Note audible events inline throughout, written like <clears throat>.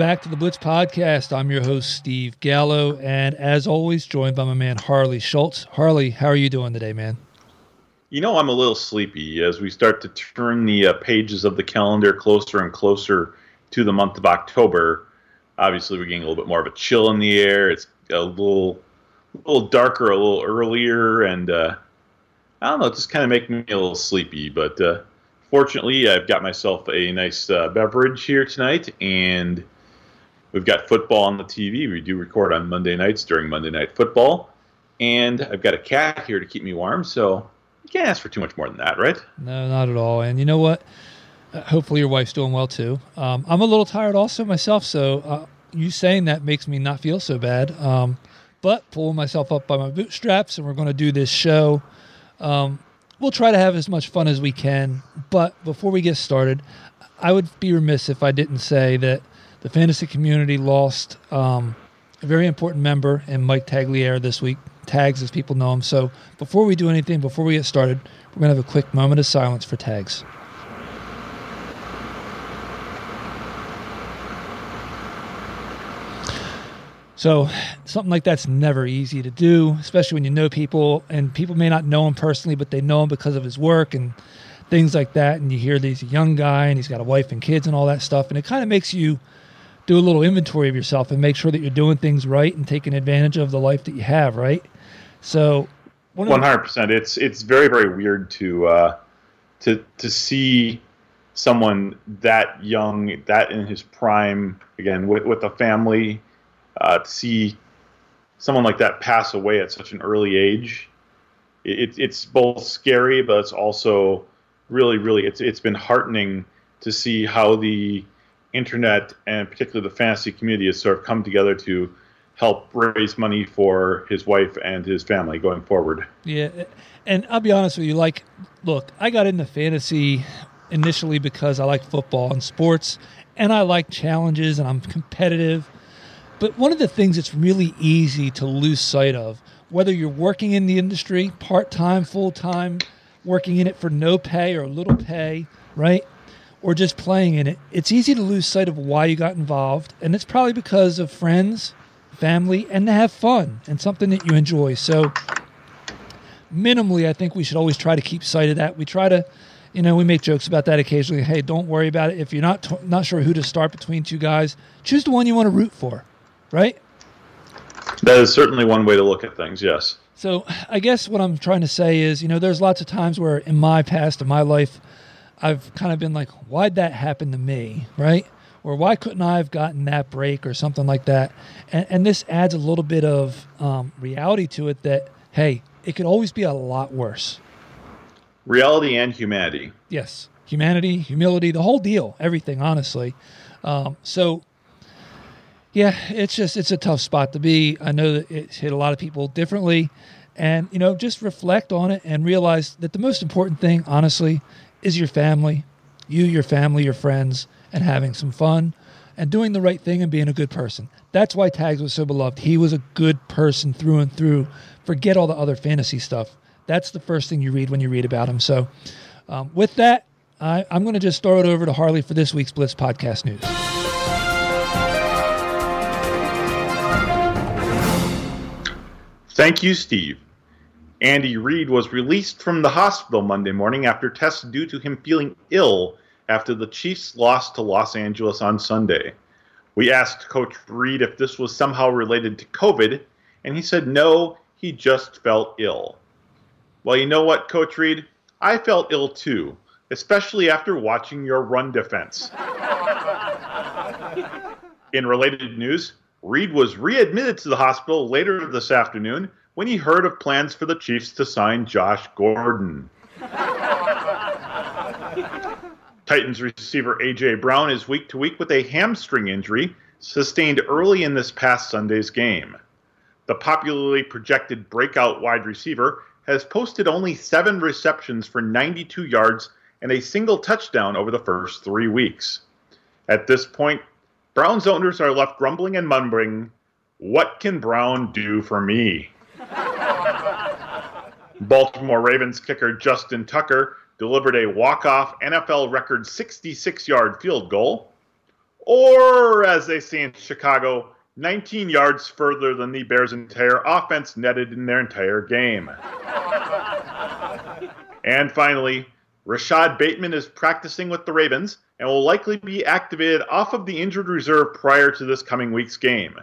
Back to the Blitz Podcast. I'm your host, Steve Gallo, and as always, joined by my man, Harley Schultz. Harley, how are you doing today, man? You know, I'm a little sleepy as we start to turn the uh, pages of the calendar closer and closer to the month of October. Obviously, we're getting a little bit more of a chill in the air. It's a little, a little darker, a little earlier, and uh, I don't know, just kind of making me a little sleepy. But uh, fortunately, I've got myself a nice uh, beverage here tonight, and we've got football on the TV. We do record on Monday nights during Monday Night Football, and I've got a cat here to keep me warm. So you can't ask for too much more than that, right? No, not at all. And you know what? Hopefully, your wife's doing well too. Um, I'm a little tired also myself, so uh, you saying that makes me not feel so bad. Um, but pulling myself up by my bootstraps, and we're going to do this show. Um, we'll try to have as much fun as we can. But before we get started, I would be remiss if I didn't say that the fantasy community lost um, a very important member in Mike Tagliere this week. Tags, as people know him. So before we do anything, before we get started, we're going to have a quick moment of silence for Tags. So something like that's never easy to do, especially when you know people and people may not know him personally, but they know him because of his work and things like that. And you hear that he's a young guy and he's got a wife and kids and all that stuff. And it kind of makes you do a little inventory of yourself and make sure that you're doing things right and taking advantage of the life that you have, right? So one hundred percent. It's it's very very weird to uh, to to see someone that young, that in his prime, again with with a family uh, to see someone like that pass away at such an early age, it, it's both scary, but it's also really, really, it's it's been heartening to see how the internet and particularly the fantasy community has sort of come together to help raise money for his wife and his family going forward. Yeah, and I'll be honest with you. Like, look, I got into fantasy initially because I like football and sports, and I like challenges, and I'm competitive but one of the things that's really easy to lose sight of, whether you're working in the industry, part time, full time, working in it for no pay or little pay, right? Or just playing in it, it's easy to lose sight of why you got involved. And it's probably because of friends, family, and to have fun and something that you enjoy. So, minimally, I think we should always try to keep sight of that. We try to, you know, we make jokes about that occasionally. Hey, don't worry about it. If you're not t- not sure who to start between two guys, choose the one you want to root for right? That is certainly one way to look at things, yes. So I guess what I'm trying to say is, you know, there's lots of times where in my past, in my life, I've kind of been like, why'd that happen to me, right? Or why couldn't I have gotten that break or something like that? And, and this adds a little bit of um, reality to it that, hey, it could always be a lot worse. Reality and humanity. Yes. Humanity, humility, the whole deal, everything, honestly. Um, so yeah, it's just it's a tough spot to be. I know that it's hit a lot of people differently, and you know, just reflect on it and realize that the most important thing, honestly, is your family, you, your family, your friends, and having some fun and doing the right thing and being a good person. That's why Tags was so beloved. He was a good person through and through. Forget all the other fantasy stuff. That's the first thing you read when you read about him. So, um, with that, I, I'm going to just throw it over to Harley for this week's Blitz Podcast News. Thank you, Steve. Andy Reid was released from the hospital Monday morning after tests due to him feeling ill after the Chiefs lost to Los Angeles on Sunday. We asked Coach Reid if this was somehow related to COVID, and he said no, he just felt ill. Well, you know what, Coach Reid? I felt ill too, especially after watching your run defense. <laughs> In related news, Reid was readmitted to the hospital later this afternoon when he heard of plans for the Chiefs to sign Josh Gordon. Titans receiver A.J. Brown is week to week with a hamstring injury sustained early in this past Sunday's game. The popularly projected breakout wide receiver has posted only seven receptions for 92 yards and a single touchdown over the first three weeks. At this point, Browns owners are left grumbling and mumbling, What can Brown do for me? Baltimore Ravens kicker Justin Tucker delivered a walk-off NFL record 66-yard field goal, or as they say in Chicago, 19 yards further than the Bears' entire offense netted in their entire game. <laughs> and finally, Rashod Bateman is practicing with the Ravens and will likely be activated off of the injured reserve prior to this coming week's game.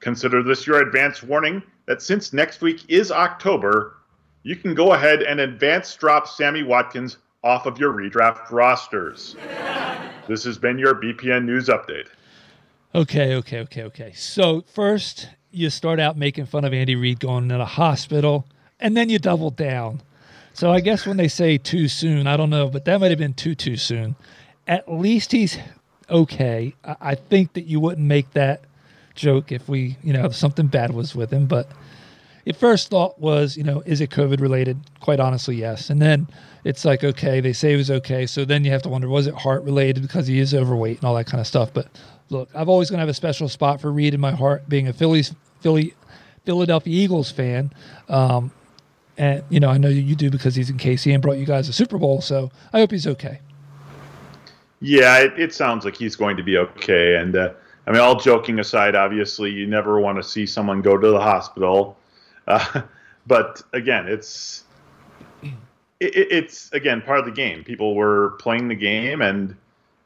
Consider this your advance warning that since next week is October, you can go ahead and advance drop Sammy Watkins off of your redraft rosters. <laughs> this has been your BPN News Update. Okay, okay, okay, okay. So first you start out making fun of Andy Reid going to the hospital, and then you double down. So I guess when they say too soon, I don't know, but that might have been too too soon. At least he's okay. I, think that you wouldn't make that joke if we, you know, if something bad was with him. But your first thought was, you know, is it COVID related? Quite honestly, yes. And then it's like, okay, they say it was okay. So then you have to wonder, was it heart related because he is overweight and all that kind of stuff. But look, I've always going to have a special spot for Reid in my heart, being a Phillies, Philly, Philadelphia Eagles fan. Um, and you know, I know you do because he's in KC and brought you guys a Super Bowl. So I hope he's okay. Yeah, it, it sounds like he's going to be okay. And uh, I mean, all joking aside, obviously, you never want to see someone go to the hospital. Uh, <laughs> but again, it's it, it's again part of the game. People were playing the game, and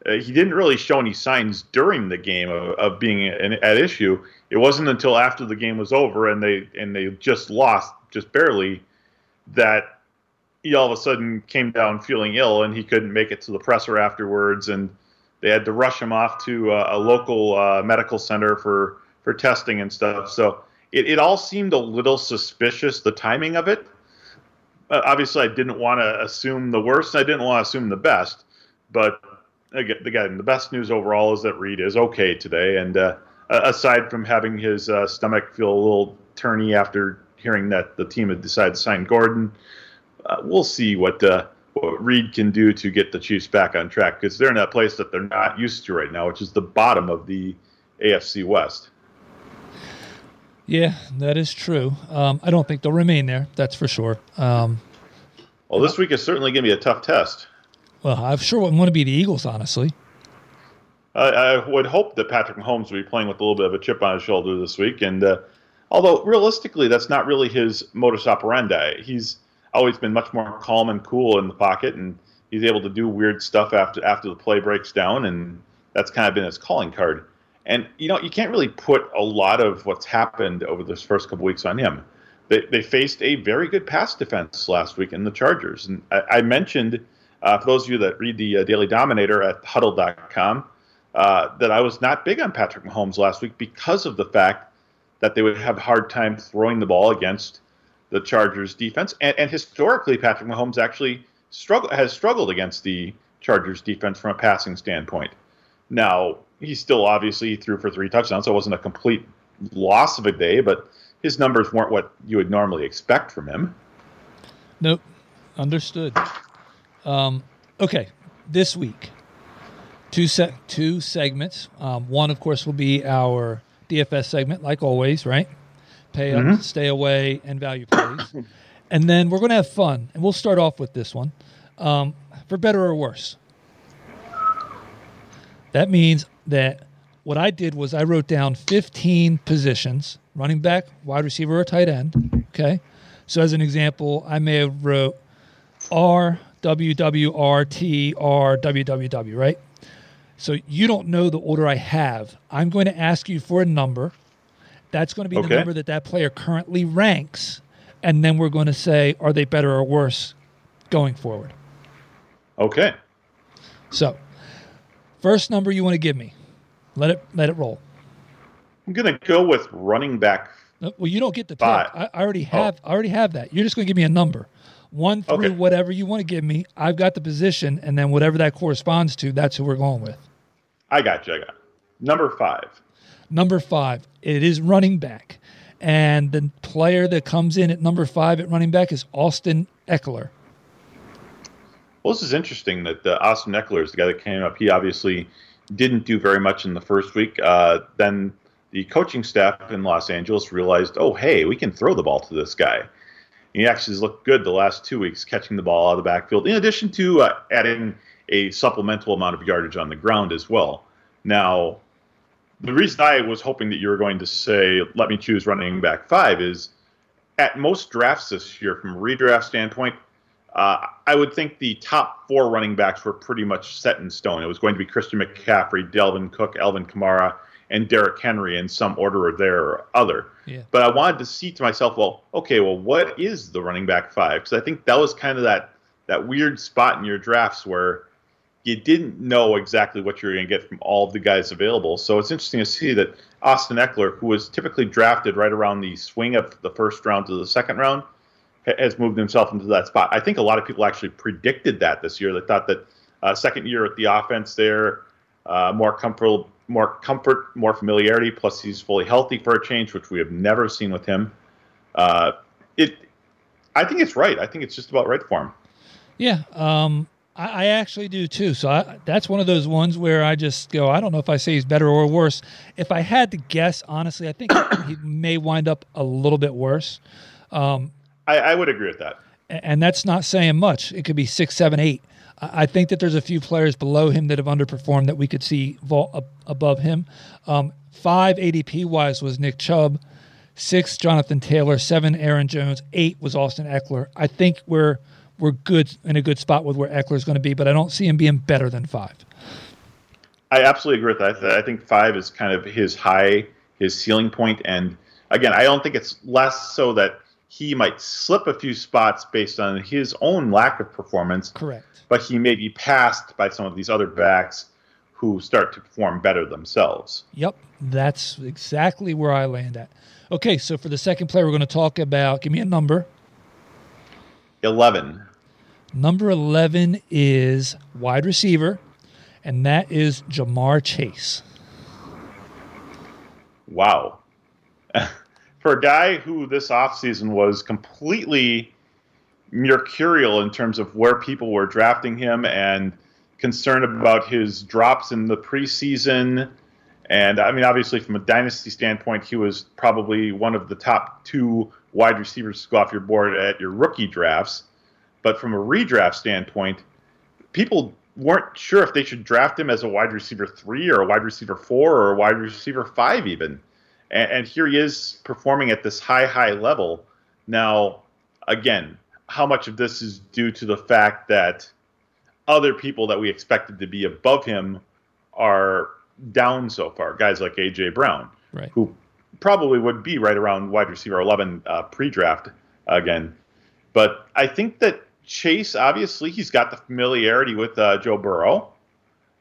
uh, he didn't really show any signs during the game of, of being an, at issue. It wasn't until after the game was over and they and they just lost, just barely, that he all of a sudden came down feeling ill, and he couldn't make it to the presser afterwards, and they had to rush him off to uh, a local uh, medical center for for testing and stuff. So it, it all seemed a little suspicious, the timing of it. Uh, obviously, I didn't want to assume the worst. I didn't want to assume the best. But again, again, the best news overall is that Reid is okay today. And uh, aside from having his uh, stomach feel a little turny after hearing that the team had decided to sign Gordon, uh, we'll see what uh, what Reid can do to get the Chiefs back on track because they're in that place that they're not used to right now, which is the bottom of the AFC West. Yeah, that is true. Um, I don't think they'll remain there. That's for sure. Um, well, this week is certainly going to be a tough test. Well, I'm sure wouldn't want to be the Eagles, honestly. I, I, would hope that Patrick Mahomes will be playing with a little bit of a chip on his shoulder this week. And uh, although realistically, that's not really his modus operandi. He's always been much more calm and cool in the pocket, and he's able to do weird stuff after after the play breaks down, and that's kind of been his calling card. And you know, you can't really put a lot of what's happened over this first couple weeks on him. They, they faced a very good pass defense last week in the Chargers, and I, I mentioned uh, for those of you that read the uh, Daily Dominator at Huddle.com uh, that I was not big on Patrick Mahomes last week because of the fact that they would have a hard time throwing the ball against the Chargers defense, and, and historically, Patrick Mahomes actually struggle has struggled against the Chargers defense from a passing standpoint. Now, he still obviously threw for three touchdowns, so it wasn't a complete loss of a day, but his numbers weren't what you would normally expect from him. Nope. Understood. Um, okay, this week, two se- two segments. Um, one, of course, will be our DFS segment, like always, right? Pay up, mm-hmm. stay away, and value plays. and then we're going to have fun, and we'll start off with this one, um, for better or worse. That means that what I did was I wrote down 15 positions running back, wide receiver, or tight end. Okay. So, as an example, I may have wrote R, W, W, R, T, R, W, W, W, right? So, you don't know the order I have. I'm going to ask you for a number. That's going to be okay. the number that that player currently ranks. And then we're going to say, are they better or worse going forward? Okay. So, First number you want to give me. Let it let it roll. I'm gonna go with running back. Uh, well, you don't get the pick. I, I, already oh. have. Oh. I already have that. You're just gonna give me a number. One through Okay. whatever you want to give me. I've got the position, and then whatever that corresponds to, that's who we're going with. I got you. I got you. number five. Number five, it is running back. And the player that comes in at number five at running back is Austin Ekeler. Well, this is interesting that uh, Austin Ekeler is the guy that came up. He obviously didn't do very much in the first week. Uh, then the coaching staff in Los Angeles realized, oh, hey, we can throw the ball to this guy. He actually has looked good the last two weeks, catching the ball out of the backfield, in addition to uh, adding a supplemental amount of yardage on the ground as well. Now, the reason I was hoping that you were going to say, let me choose running back five is at most drafts this year, from a redraft standpoint, uh, I would think the top four running backs were pretty much set in stone. It was going to be Christian McCaffrey, Dalvin Cook, Alvin Kamara, and Derrick Henry in some order or there or other. Yeah. But I wanted to see to myself, well, okay, well, what is the running back five? Because I think that was kind of that that weird spot in your drafts where you didn't know exactly what you were going to get from all of the guys available. So it's interesting to see that Austin Ekeler, who was typically drafted right around the swing of the first round to the second round, has moved himself into that spot. I think a lot of people actually predicted that this year. They thought that uh, second year at the offense there, uh, more comfortable, more comfort, more familiarity. Plus, he's fully healthy for a change, which we have never seen with him. Uh, it, I think it's right. I think it's just about right for him. Yeah, um, I, I actually do too. So I, that's one of those ones where I just go, I don't know if I say he's better or worse. If I had to guess, honestly, I think <coughs> he may wind up a little bit worse. I, I would agree with that. And that's not saying much. It could be six, seven, eight. I think that there's a few players below him that have underperformed that we could see vault up above him. Um, five ADP wise was Nick Chubb, six Jonathan Taylor, seven Aaron Jones, eight was Austin Ekeler. I think we're we're good in a good spot with where Ekeler's going to be, but I don't see him being better than five. I absolutely agree with that. I think five is kind of his high, his ceiling point, and again, I don't think it's less so that he might slip a few spots based on his own lack of performance, Correct. but he may be passed by some of these other backs who start to perform better themselves. Yep, that's exactly where I land at. Okay, so for the second player, we're going to talk about. Give me a number. Eleven. Number 11 is wide receiver, and that is Ja'Marr Chase. Wow. <laughs> For a guy who this offseason was completely mercurial in terms of where people were drafting him and concerned about his drops in the preseason. And I mean, obviously, from a dynasty standpoint, he was probably one of the top two wide receivers to go off your board at your rookie drafts. But from a redraft standpoint, people weren't sure if they should draft him as a wide receiver three or a wide receiver four or a wide receiver five, even. And, and here he is performing at this high, high level. Now, again, how much of this is due to the fact that other people that we expected to be above him are down so far? Guys like A.J. Brown, Right. who probably would be right around wide receiver 11 uh, pre draft again. But I think that Chase, obviously, he's got the familiarity with uh, Joe Burrow.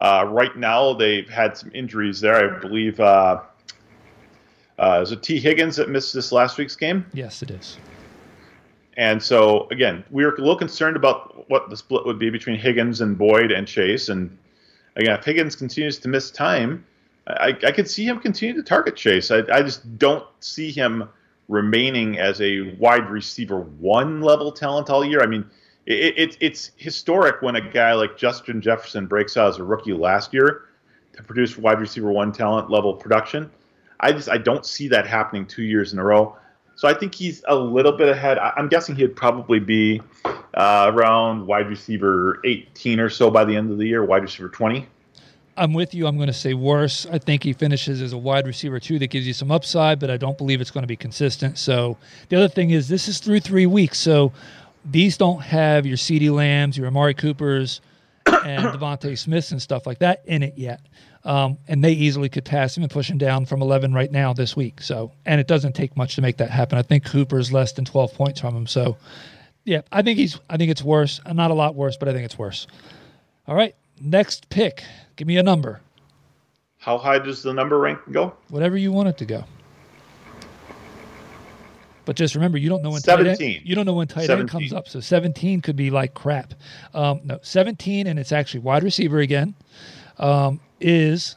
Uh, right now, they've had some injuries there. I believe uh, is it Tee Higgins that missed this last week's game? Yes, it is. And so, again, we were a little concerned about what the split would be between Higgins and Boyd and Chase. And again, if Higgins continues to miss time, I, I could see him continue to target Chase. I, I just don't see him remaining as a wide receiver one level talent all year. I mean, it, it, it's historic when a guy like Justin Jefferson breaks out as a rookie last year to produce wide receiver one talent level production. I just I don't see that happening two years in a row. So I think he's a little bit ahead. I- I'm guessing he'd probably be uh, around wide receiver 18 or so by the end of the year, wide receiver 20. I'm with you. I'm going to say worse. I think he finishes as a wide receiver too. That gives you some upside, but I don't believe it's going to be consistent. So the other thing is this is through three weeks, so these don't have your CeeDee Lambs, your Amari Coopers, and DeVonta Smith and stuff like that in it yet. Um, and they easily could pass him and push him down from 11 right now this week. So, and it doesn't take much to make that happen. I think Cooper's less than 12 points from him. So, yeah, I think he's. I think it's worse. Uh, Not a lot worse, but I think it's worse. All right, next pick. Give me a number, How high does the number rank go? whatever you want it to go. But just remember, you don't know when 17. tight end, you don't know when tight end comes up. So 17 could be like crap. Um, no, 17, and it's actually wide receiver again. Um, is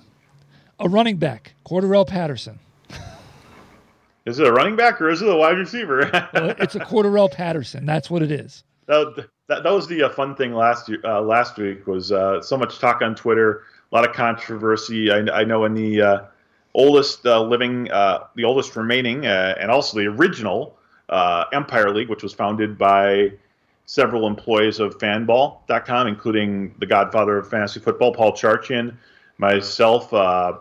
a running back, Cordarrelle Patterson. Is it a running back or is it a wide receiver? <laughs> Well, it's a Cordarrelle Patterson. That's what it is. that, that, that was the uh, fun thing last year, uh, last week was uh, so much talk on Twitter, a lot of controversy. I, I know in the uh, oldest uh, living, uh, the oldest remaining, uh, and also the original uh, Empire League, which was founded by several employees of Fanball.com, including the godfather of fantasy football, Paul Charchian, myself, uh,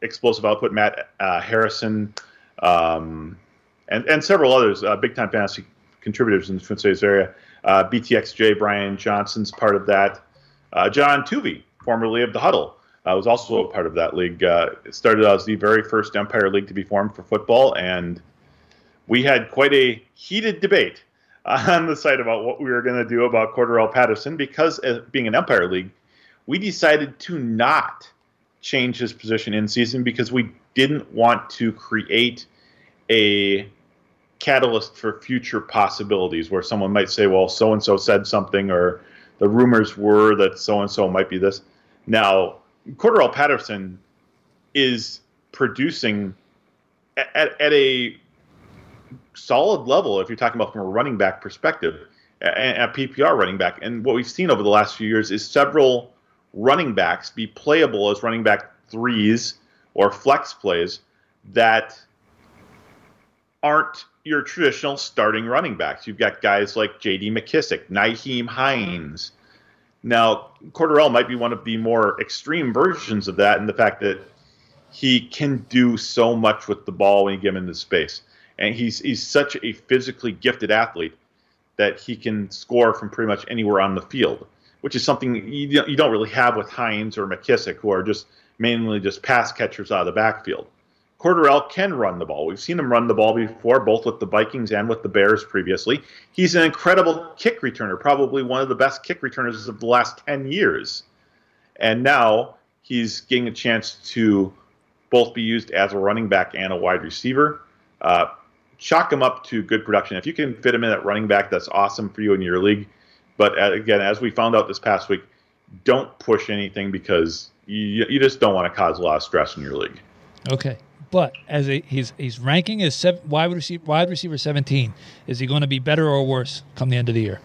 Explosive Output, Matt uh, Harrison, um, and and several others, big time fantasy contributors in the Twin Cities area. BTXJ Brian Johnson's part of that. John Tuvey, formerly of the Huddle, uh, was also a part of that league. Uh, it started as the very first Empire League to be formed for football, and we had quite a heated debate <laughs> on the site about what we were going to do about Cordarrelle Patterson because, being an Empire League, we decided to not change his position in season because we didn't want to create a catalyst for future possibilities where someone might say, well, so and so said something, or the rumors were that so and so might be this. Now, Cordarrelle Patterson is producing at, at, a solid level if you're talking about from a running back perspective, a, a PPR running back. And what we've seen over the last few years is several running backs be playable as running back threes or flex plays that aren't your traditional starting running backs. You've got guys like J.D. McKissic, Nyheim Hines. Now, Cordarrelle might be one of the more extreme versions of that in the fact that he can do so much with the ball when you give him the space. And he's he's such a physically gifted athlete that he can score from pretty much anywhere on the field, which is something you, you don't really have with Hines or McKissic, who are just mainly just pass catchers out of the backfield. Cordarrelle can run the ball. We've seen him run the ball before, both with the Vikings and with the Bears previously. He's an incredible kick returner, probably one of the best kick returners of the last 10 years. And now he's getting a chance to both be used as a running back and a wide receiver. Uh, chalk him up to good production. If you can fit him in at running back, that's awesome for you in your league. But uh, again, as we found out this past week, don't push anything because you, you just don't want to cause a lot of stress in your league. Okay. But as a he's he's ranking as seven, wide receiver wide receiver 17. Is he going to be better or worse come the end of the year?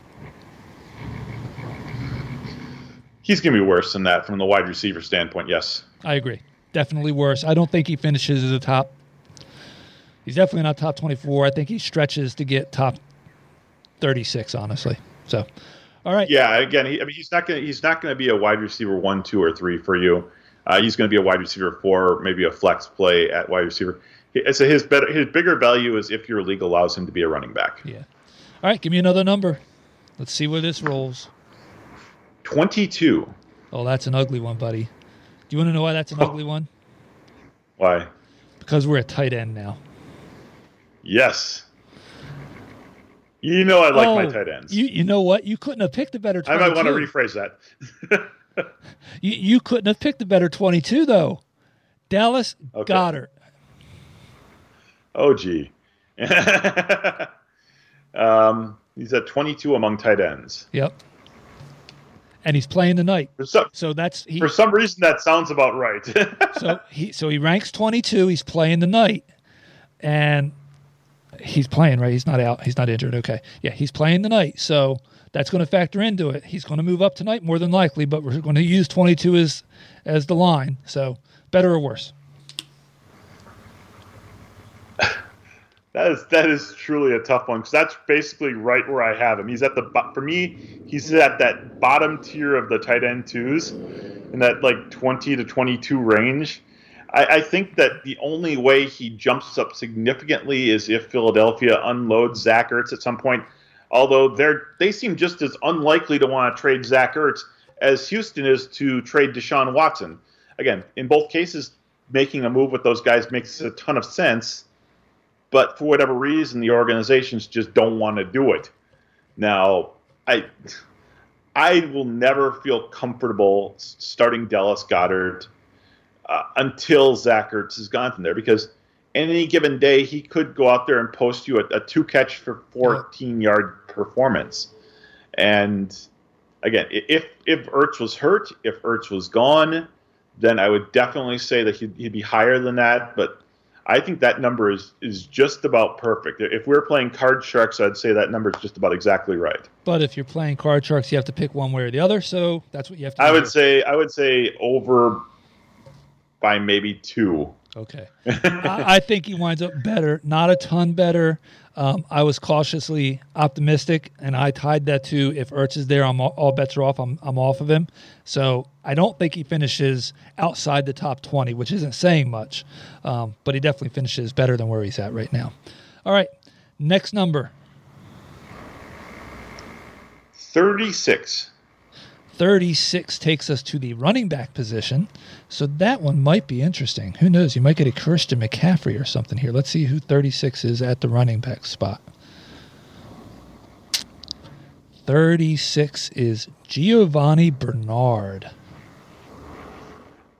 He's going to be worse than that from the wide receiver standpoint. Yes. I agree. Definitely worse. I don't think he finishes as a top. He's definitely not top 24. I think he stretches to get top 36, honestly. So, all right. Yeah. Again, he, I mean, he's not going he's not going to be a wide receiver one, two, or three for you. Uh, he's going to be a wide receiver four, maybe a flex play at wide receiver. So his better his bigger value is if your league allows him to be a running back. Yeah. All right. Give me another number. Let's see where this rolls. Twenty two. Oh, that's an ugly one, buddy. Do you want to know why that's an ugly one? Why? Because we're at tight end now. Yes. You know I like my Oh, tight ends. You you know what? You couldn't have picked a better. I might want to rephrase that. <laughs> You you couldn't have picked a better 22 though. Dallas Okay. Goedert. oh gee. <laughs> um, he's at 22 among tight ends. Yep. And he's playing tonight. For some, So that's he for some reason, that sounds about right. <laughs> so he so he ranks 22 he's playing tonight and he's playing right he's not out he's not injured okay yeah he's playing tonight so that's going to factor into it he's going to move up tonight more than likely but we're going to use 22 as as the line so better or worse <laughs> That is that is truly a tough one because that's basically right where I have him. He's at the for me. He's at that bottom tier of the tight end twos, in that like twenty to twenty two range. I, I think that the only way he jumps up significantly is if Philadelphia unloads Zach Ertz at some point. Although they're they seem just as unlikely to want to trade Zach Ertz as Houston is to trade Deshaun Watson. Again, in both cases, making a move with those guys makes a ton of sense but for whatever reason, the organizations just don't want to do it. Now, I I will never feel comfortable starting Dallas Goedert uh, until Zach Ertz is gone from there because any given day he could go out there and post you a, a two catch for 14 yard performance. And again, if if Ertz was hurt, if Ertz was gone, then I would definitely say that he'd, he'd be higher than that. But I think that number is is just about perfect. If we are playing card sharks, I'd say that number is just about exactly right. But if you're playing card sharks, you have to pick one way or the other. So that's what you have to. I would say I would say over by maybe two. Okay, I, I, think he winds up better, not a ton better. Um, I was cautiously optimistic, and I tied that to if Ertz is there, I'm all, all, bets are off. I'm I'm off of him. So I don't think he finishes outside the top 20, which isn't saying much, um, but he definitely finishes better than where he's at right now. All right, next number. 36. 36 takes us to the running back position. So that one might be interesting. Who knows? You might get a Christian McCaffrey or something here. Let's see who 36 is at the running back spot. 36 is Giovani Bernard.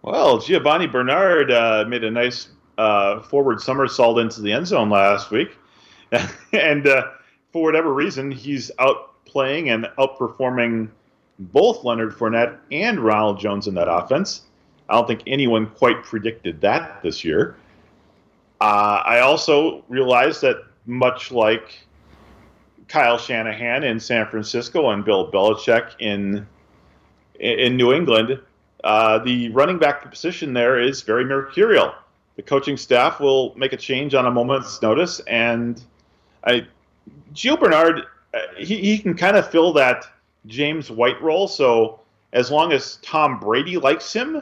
Well, Giovani Bernard uh, made a nice uh, forward somersault into the end zone last week. <laughs> and uh, for whatever reason, he's out playing and outperforming both Leonard Fournette and Ronald Jones in that offense. I don't think anyone quite predicted that this year. Uh, I also realized that much like Kyle Shanahan in San Francisco and Bill Belichick in in New England, uh, the running back position there is very mercurial. The coaching staff will make a change on a moment's notice, and I, Gio Bernard, uh, he, he can kind of fill that James White role. So as long as Tom Brady likes him,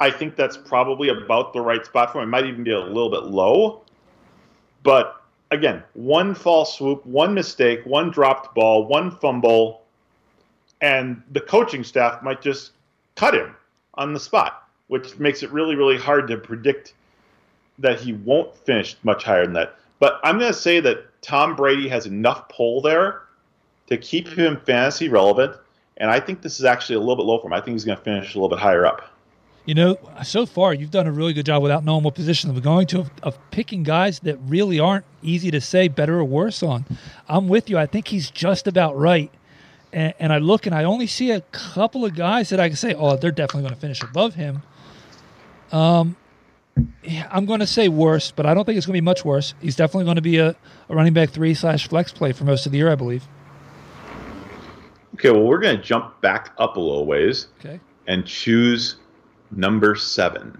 I think that's probably about the right spot for him. It might even be a little bit low. But again, one false swoop, one mistake, one dropped ball, one fumble, and the coaching staff might just cut him on the spot, which makes it really, really hard to predict that he won't finish much higher than that. But I'm going to say that Tom Brady has enough pull there to keep him fantasy relevant. And I think this is actually a little bit low for him. I think he's going to finish a little bit higher up. You know, so far you've done a really good job without knowing what position we're going to of, of, picking guys that really aren't easy to say better or worse on. I'm with you. I think he's just about right. And, and I look and I only see a couple of guys that I can say, oh, they're definitely going to finish above him. Um, I'm going to say worse, but I don't think it's going to be much worse. He's definitely going to be a, a running back three slash flex play for most of the year, I believe. Okay, well, we're going to jump back up a little ways. Okay. And choose number seven.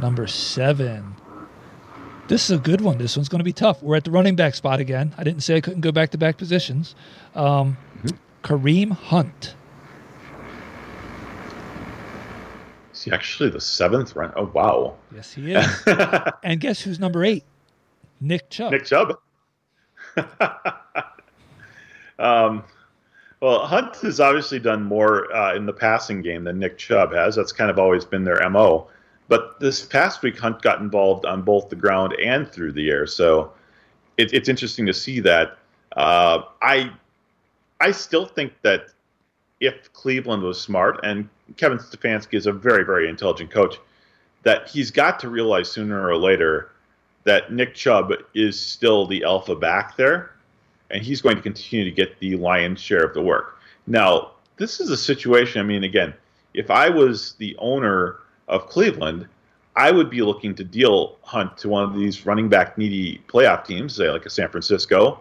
Number seven. This is a good one. This one's going to be tough. We're at the running back spot again. I didn't say I couldn't go back to back positions. Um, mm-hmm. Kareem Hunt. Is he actually the seventh run? Oh, wow. Yes, he is. <laughs> and guess who's number eight? Nick Chubb. Nick Chubb. <laughs> um, well, Hunt has obviously done more uh, in the passing game than Nick Chubb has. That's kind of always been their MO. But this past week, Hunt got involved on both the ground and through the air. So it, it's interesting to see that. Uh, I I still think that if Cleveland was smart, and Kevin Stefanski is a very, very intelligent coach, that he's got to realize sooner or later that Nick Chubb is still the alpha back there and he's going to continue to get the lion's share of the work. Now, this is a situation, I mean, again, if I was the owner of Cleveland, I would be looking to deal Hunt to one of these running back needy playoff teams, say like a San Francisco,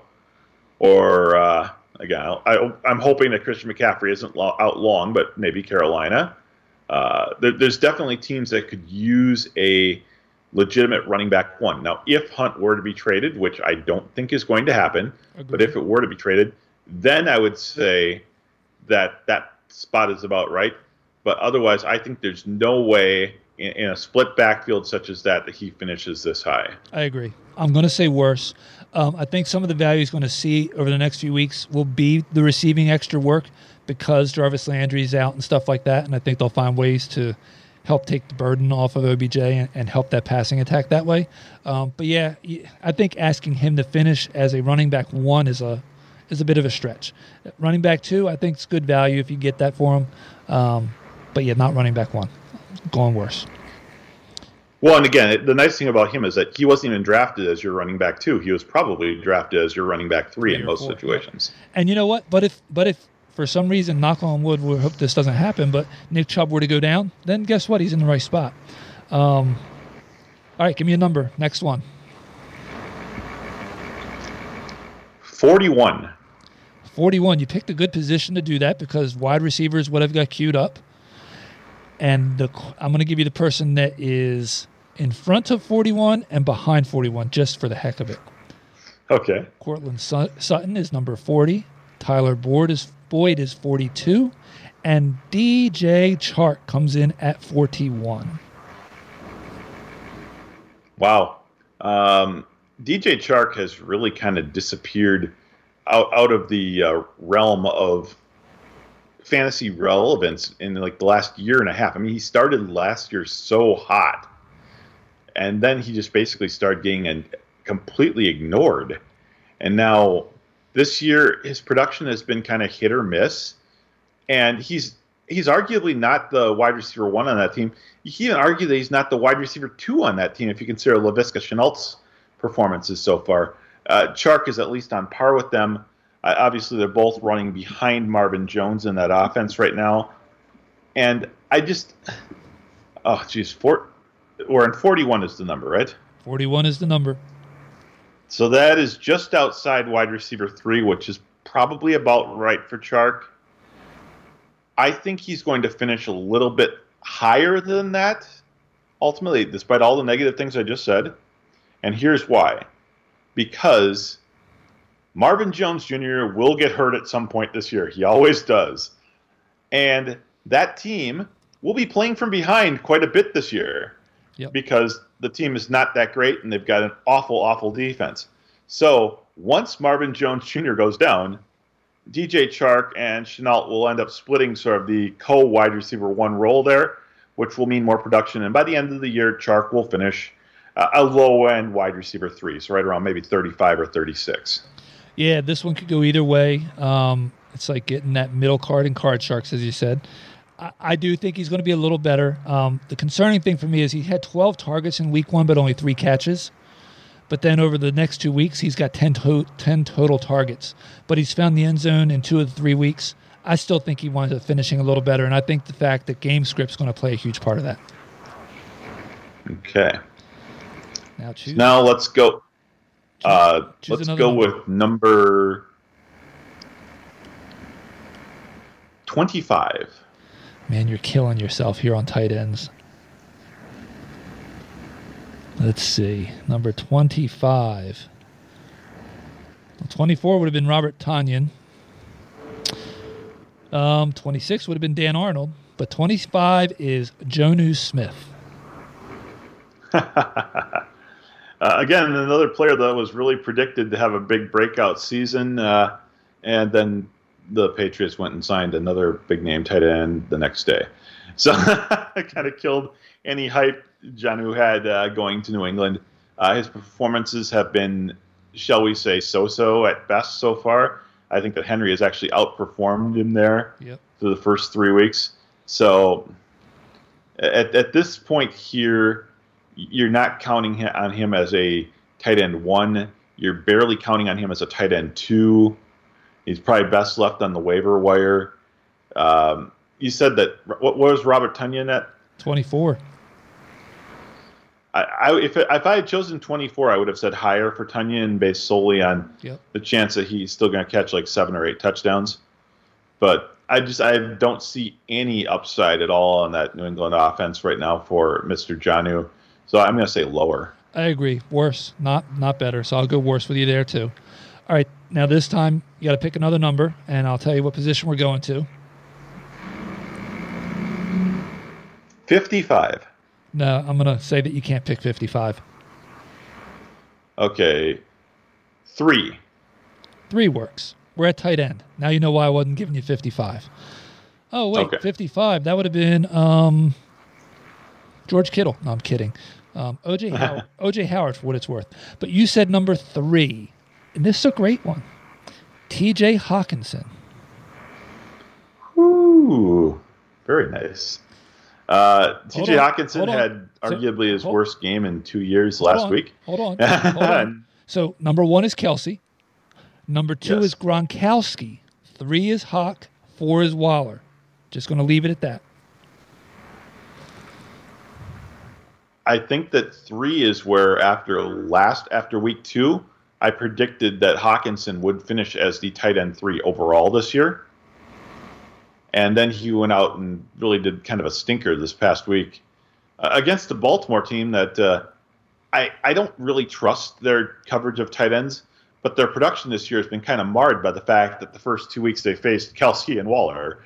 or uh, again, I, am hoping that Christian McCaffrey isn't out long, but maybe Carolina. Uh, there, there's definitely teams that could use a legitimate running back one. Now, if Hunt were to be traded, which I don't think is going to happen, but if it were to be traded, then I would say that that spot is about right. But otherwise, I think there's no way in, in a split backfield such as that that he finishes this high. I agree. I'm going to say worse. Um, I think some of the value he's going to see over the next few weeks will be the receiving extra work because Jarvis Landry's out and stuff like that. And I think they'll find ways to help take the burden off of OBJ and, and help that passing attack that way. Um, but yeah, I think asking him to finish as a running back one is a is a bit of a stretch. Running back two, I think it's good value if you get that for him. Um, but yeah, not running back one. Going worse. Well, and again, the nice thing about him is that he wasn't even drafted as your running back two. He was probably drafted as your running back three, Three in most four, situations. And you know what? But if but if for some reason, knock on wood, we hope this doesn't happen. But Nick Chubb were to go down, then guess what? He's in the right spot. Um, all right, give me a number. Next one. Forty-one. 41. You picked a good position to do that because wide receivers would have got queued up. And the, I'm going to give you the person that is in front of 41 and behind 41 just for the heck of it. Okay. Courtland Su- Sutton is number 40. Tyler Boyd is Boyd is 42, and DJ Chark comes in at 41. Wow. Um, DJ Chark has really kind of disappeared out, out of the uh, realm of fantasy relevance in like the last year and a half. I mean, he started last year so hot, and then he just basically started getting and completely ignored. And now this year, his production has been kind of hit or miss, and he's he's arguably not the wide receiver one on that team. You can even argue that he's not the wide receiver two on that team if you consider Laviska Shenault's performances so far. Uh, Chark is at least on par with them. Uh, obviously, they're both running behind Marvin Jones in that offense right now, and I just, oh geez, four, or in forty-one is the number, right? 41 is the number. So that is just outside wide receiver three, which is probably about right for Chark. I think he's going to finish a little bit higher than that, ultimately, despite all the negative things I just said. And here's why because Marvin Jones Jr. will get hurt at some point this year. He always does. And that team will be playing from behind quite a bit this year Yep. because the team is not that great and they've got an awful, awful defense. So once Marvin Jones Jr. goes down, DJ Chark and Shenault will end up splitting sort of the co wide receiver one role there, which will mean more production. And by the end of the year, Chark will finish uh, a low end wide receiver three, so right around maybe 35 or 36. Yeah, this one could go either way. Um, it's like getting that middle card in card sharks, as you said. I, I do think he's going to be a little better. Um, the concerning thing for me is he had 12 targets in week one, but only three catches. But then over the next two weeks, he's got 10, to- 10 total targets. But he's found the end zone in two of the three weeks. I still think he winds up finishing a little better. And I think the fact that game script's going to play a huge part of that. Okay. Now choose. Now let's go. Uh, choose let's go number. with number 25. Man, you're killing yourself here on tight ends. Let's see. Number 25. Well, 24 would have been Robert Tonyan. Um, 26 would have been Dan Arnold. But 25 is Jonnu Smith. <laughs> Uh, again, another player that was really predicted to have a big breakout season, uh, and then the Patriots went and signed another big name tight end the next day. So <laughs> it kind of killed any hype Jonnu had uh, going to New England. Uh, his performances have been, shall we say, so-so at best so far. I think that Henry has actually outperformed him there Yep. for the first three weeks. So at, at this point here, you're not counting on him as a tight end one. You're barely counting on him as a tight end two. He's probably best left on the waiver wire. Um, you said that what, what was Robert Tonyan at? 24. I, I, if, it, if I had chosen 24, I would have said higher for Tunyon based solely on Yep. the chance that he's still going to catch like seven or eight touchdowns. But I just I don't see any upside at all on that New England offense right now for Mr. Jonnu. So I'm going to say lower. I agree. Worse, not not better. So I'll go worse with you there too. All right. Now this time you got to pick another number, and I'll tell you what position we're going to. 55. No, I'm gonna say that you can't pick 55. Okay. Three. Three works. We're at tight end. Now you know why I wasn't giving you 55. Oh wait, Okay. 55. That would have been um, George Kittle. No, I'm kidding. Um, OJ Howard. <laughs> OJ Howard for what it's worth. But you said number three, and this is a great one. T.J. Hockenson. Ooh. Very nice. Uh, TJ Hockenson had arguably his hold- worst game in two years last on, week. Hold on. <laughs> Hold on. So number one is Kelce. Number two Yes. is Gronkowski. Three is Hawk. Four is Waller. Just going to leave it at that. I think that three is where after last after week two, I predicted that Hockenson would finish as the tight end three overall this year. And then he went out and really did kind of a stinker this past week uh, against the Baltimore team that uh, I I don't really trust their coverage of tight ends, but their production this year has been kind of marred by the fact that the first two weeks they faced Kelce and Waller.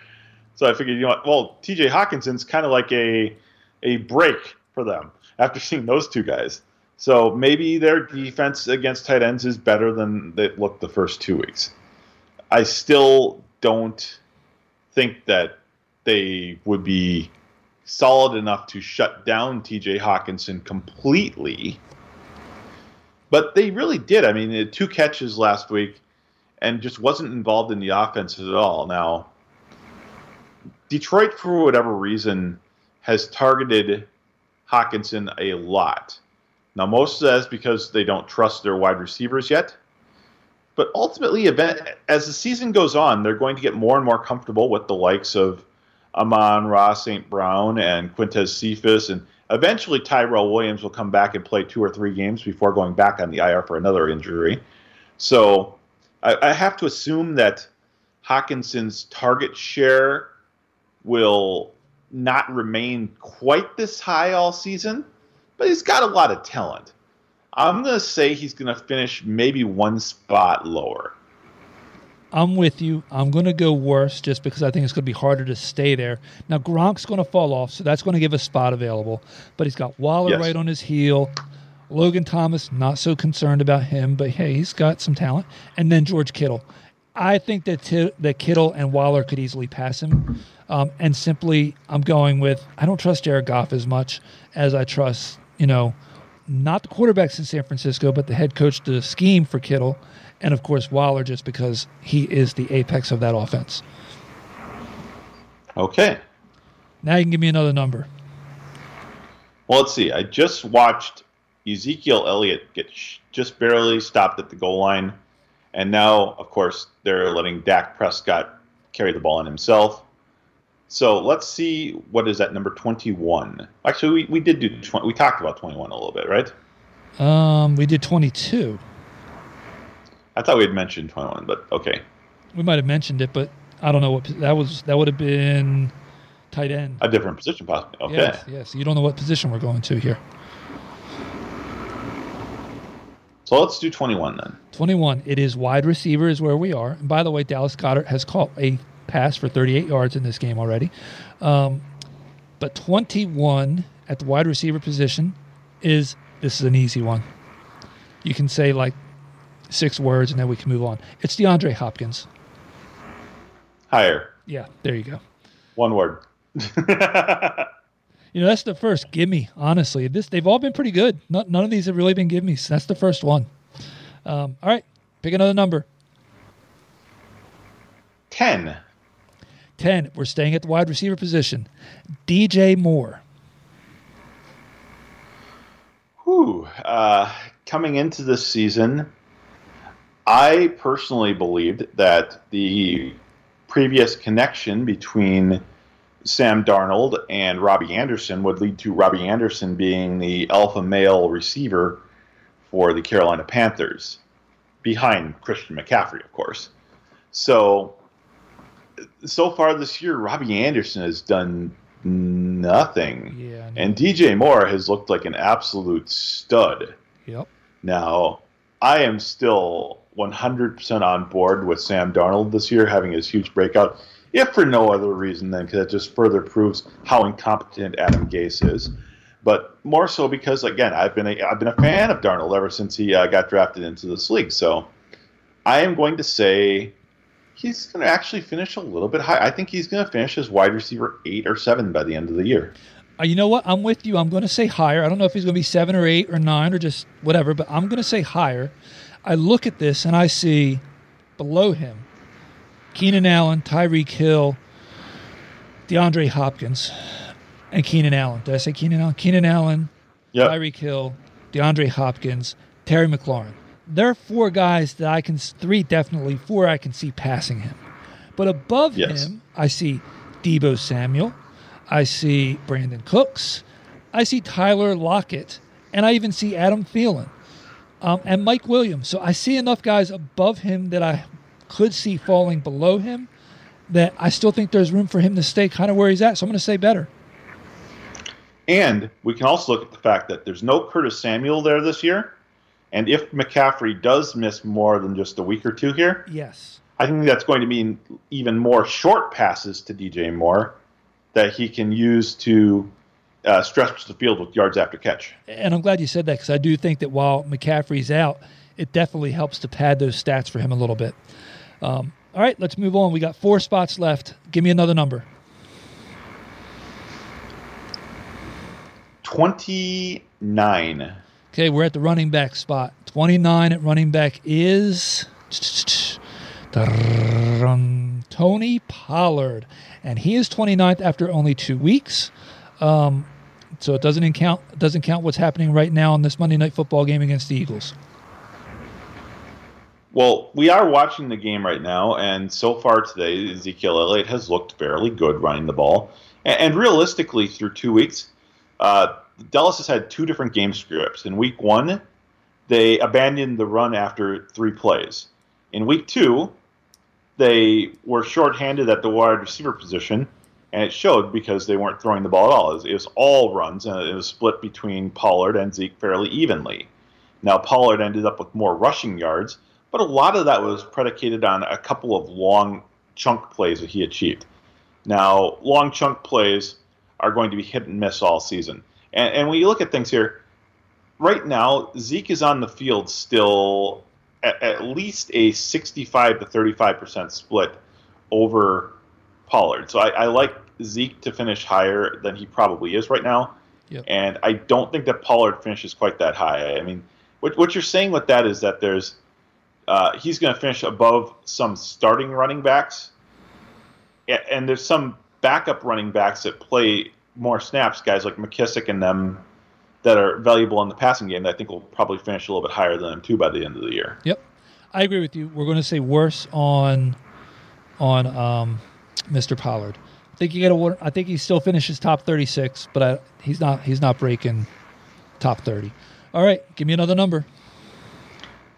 So I figured, you know what? Well, T.J. Hockenson's kind of like a a break for them after seeing those two guys. So maybe their defense against tight ends is better than it looked the first two weeks. I still don't think that they would be solid enough to shut down TJ Hockenson completely. But they really did. I mean, they had two catches last week and just wasn't involved in the offense at all. Now, Detroit, for whatever reason, has targeted Hockenson a lot. Now, most of that is because they don't trust their wide receivers yet. But ultimately, event, as the season goes on, they're going to get more and more comfortable with the likes of Amon-Ra St. Brown and Quintez Cephus. And eventually, Tyrell Williams will come back and play two or three games before going back on the IR for another injury. So I, I have to assume that Hockenson's target share will not remain quite this high all season, but he's got a lot of talent. I'm going to say he's going to finish maybe one spot lower. I'm with you. I'm going to go worse just because I think it's going to be harder to stay there. Now, Gronk's going to fall off, so that's going to give a spot available. But he's got Waller Yes. right on his heel. Logan Thomas, not so concerned about him, but hey, he's got some talent. And then George Kittle. I think that, Ti- that Kittle and Waller could easily pass him. Um, and simply, I'm going with I don't trust Jared Goff as much as I trust, you know, not the quarterbacks in San Francisco, but the head coach, the scheme for Kittle, and of course Waller, just because he is the apex of that offense. Okay. Now you can give me another number. Well, let's see. I just watched Ezekiel Elliott get sh- just barely stopped at the goal line. And now, of course, they're letting Dak Prescott carry the ball in himself. So let's see what is at number 21. Actually, we, we did do 20, we talked about 21 a little bit, right? Um, we did 22. I thought we had mentioned 21, but okay. We might have mentioned it, but I don't know what that was. That would have been tight end. A different position, possibly. Okay. Yes, yes. You don't know what position we're going to here. So let's do 21 then. 21. It is wide receiver is where we are. And by the way, Dallas Goedert has caught a pass for 38 yards in this game already. Um, but 21 at the wide receiver position is this is an easy one. You can say like six words and then we can move on. It's DeAndre Hopkins. Higher. Yeah, there you go. One word. <laughs> You know, that's the first gimme, honestly. This they've all been pretty good. None, none of these have really been gimmes. That's the first one. Um, all right, pick another number. 10. 10. We're staying at the wide receiver position. DJ Moore. Whew. Uh, coming into this season, I personally believed that the previous connection between Sam Darnold and Robbie Anderson would lead to Robbie Anderson being the alpha male receiver for the Carolina Panthers, behind Christian McCaffrey, of course. So, so far this year, Robbie Anderson has done nothing. Yeah. And DJ Moore has looked like an absolute stud. Yep. Now, I am still 100% on board with Sam Darnold this year having his huge breakout, if for no other reason than because it just further proves how incompetent Adam Gase is. But more so because, again, I've been a, I've been a fan of Darnold ever since he uh, got drafted into this league. So I am going to say he's going to actually finish a little bit high. I think he's going to finish as wide receiver eight or seven by the end of the year. Uh, you know what? I'm with you. I'm going to say higher. I don't know if he's going to be seven or eight or nine or just whatever, but I'm going to say higher. I look at this and I see below him Keenan Allen, Tyreek Hill, DeAndre Hopkins. and Keenan Allen. Did I say Keenan Allen? Keenan Allen, Yep. Tyreek Hill, DeAndre Hopkins, Terry McLaurin. There are four guys that I can, three definitely, four I can see passing him. But above Yes. him, I see Deebo Samuel, I see Brandin Cooks, I see Tyler Lockett, and I even see Adam Thielen um, and Mike Williams. So I see enough guys above him that I could see falling below him that I still think there's room for him to stay kind of where he's at. So I'm going to say better. And we can also look at the fact that there's no Curtis Samuel there this year. And if McCaffrey does miss more than just a week or two here, Yes. I think that's going to mean even more short passes to DJ Moore that he can use to uh, stretch the field with yards after catch. And I'm glad you said that because I do think that while McCaffrey's out, it definitely helps to pad those stats for him a little bit. Um, all right, let's move on. We got four spots left. Give me another number. 29. Okay, we're at the running back spot. 29 at running back is Tony Pollard. And he is 29th after only two weeks. Um, so it doesn't count doesn't count what's happening right now in this Monday night football game against the Eagles. Well, we are watching the game right now, and so far today, Ezekiel Elliott has looked fairly good running the ball. And, and realistically, through two weeks, uh, Dallas has had two different game scripts. In week one, they abandoned the run after three plays. In week two, they were shorthanded at the wide receiver position, and it showed because they weren't throwing the ball at all. It was, it was all runs, and it was split between Pollard and Zeke fairly evenly. Now, Pollard ended up with more rushing yards, but a lot of that was predicated on a couple of long chunk plays that he achieved. Now, long chunk plays are going to be hit and miss all season. And, and when you look at things here, right now, Zeke is on the field still at, at least a 65 to 35% split over Pollard. So I, I like Zeke to finish higher than he probably is right now. Yep. And I don't think that Pollard finishes quite that high. I mean, what, what you're saying with that is that there's uh, he's going to finish above some starting running backs, and there's some backup running backs that play more snaps, guys like McKissic and them, that are valuable in the passing game. That I think will probably finish a little bit higher than them too by the end of the year. Yep, I agree with you. We're going to say worse on on um, Mr. Pollard. I think you get a. I think he still finishes top thirty six, but I, he's not. He's not breaking top thirty. All right, give me another number.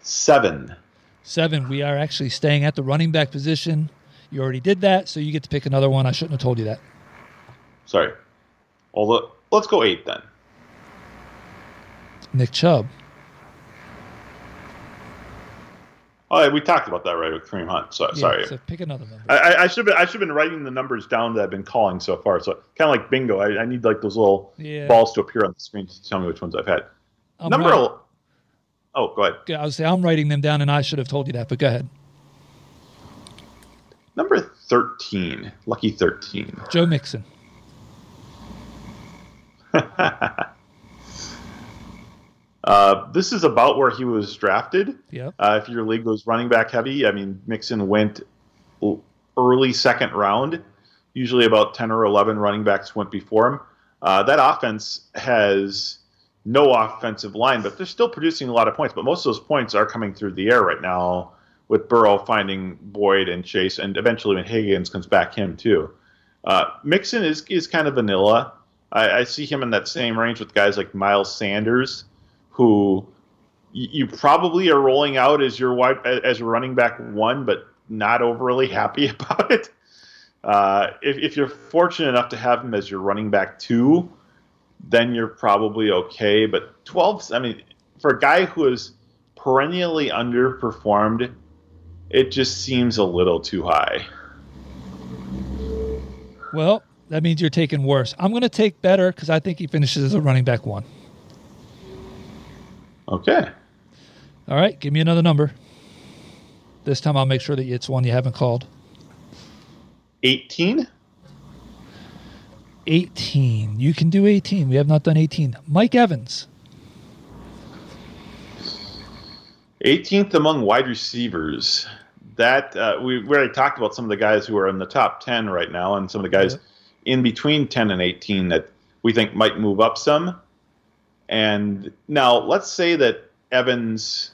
Seven. Seven. We are actually staying at the running back position. You already did that, so you get to pick another one. I shouldn't have told you that. Sorry. Well, let's go eight then. Nick Chubb. Oh, yeah, we talked about that right with Kareem Hunt. So Yeah, sorry. So pick another number. I- I, should have I should have been writing the numbers down that I've been calling so far. So kind of like bingo. I, I need like those little Yeah. balls to appear on the screen to tell me which ones I've had. I'm Number. el- Oh, go ahead. Yeah, I was say I'm writing them down, and I should have told you that. But go ahead. Number thirteen. Lucky thirteen. Joe Mixon. Uh, this is about where he was drafted. Yep. Uh, if your league was running back heavy, I mean, Mixon went early second round. Usually about 10 or 11 running backs went before him. Uh, that offense has no offensive line, but they're still producing a lot of points. But most of those points are coming through the air right now with Burrow finding Boyd and Chase, and eventually when Higgins comes back, him too. Uh, Mixon is, is kind of vanilla. I, I see him in that same range with guys like Miles Sanders, who you probably are rolling out as your wide as your running back one, but not overly <laughs> happy about it. Uh, if, if you're fortunate enough to have him as your running back two, then you're probably okay. But 12, I mean, for a guy who is perennially underperformed, it just seems a little too high. Well, that means you're taking worse. I'm going to take better because I think he finishes as a running back one. Okay. All right, give me another number. This time I'll make sure that it's one you haven't called. 18? 18. You can do 18. We have not done 18. Mike Evans. 18th among wide receivers. That uh, we, we already talked about some of the guys who are in the top 10 right now, and some of the guys Yep. In between 10 and 18 that we think might move up some. And now let's say that Evans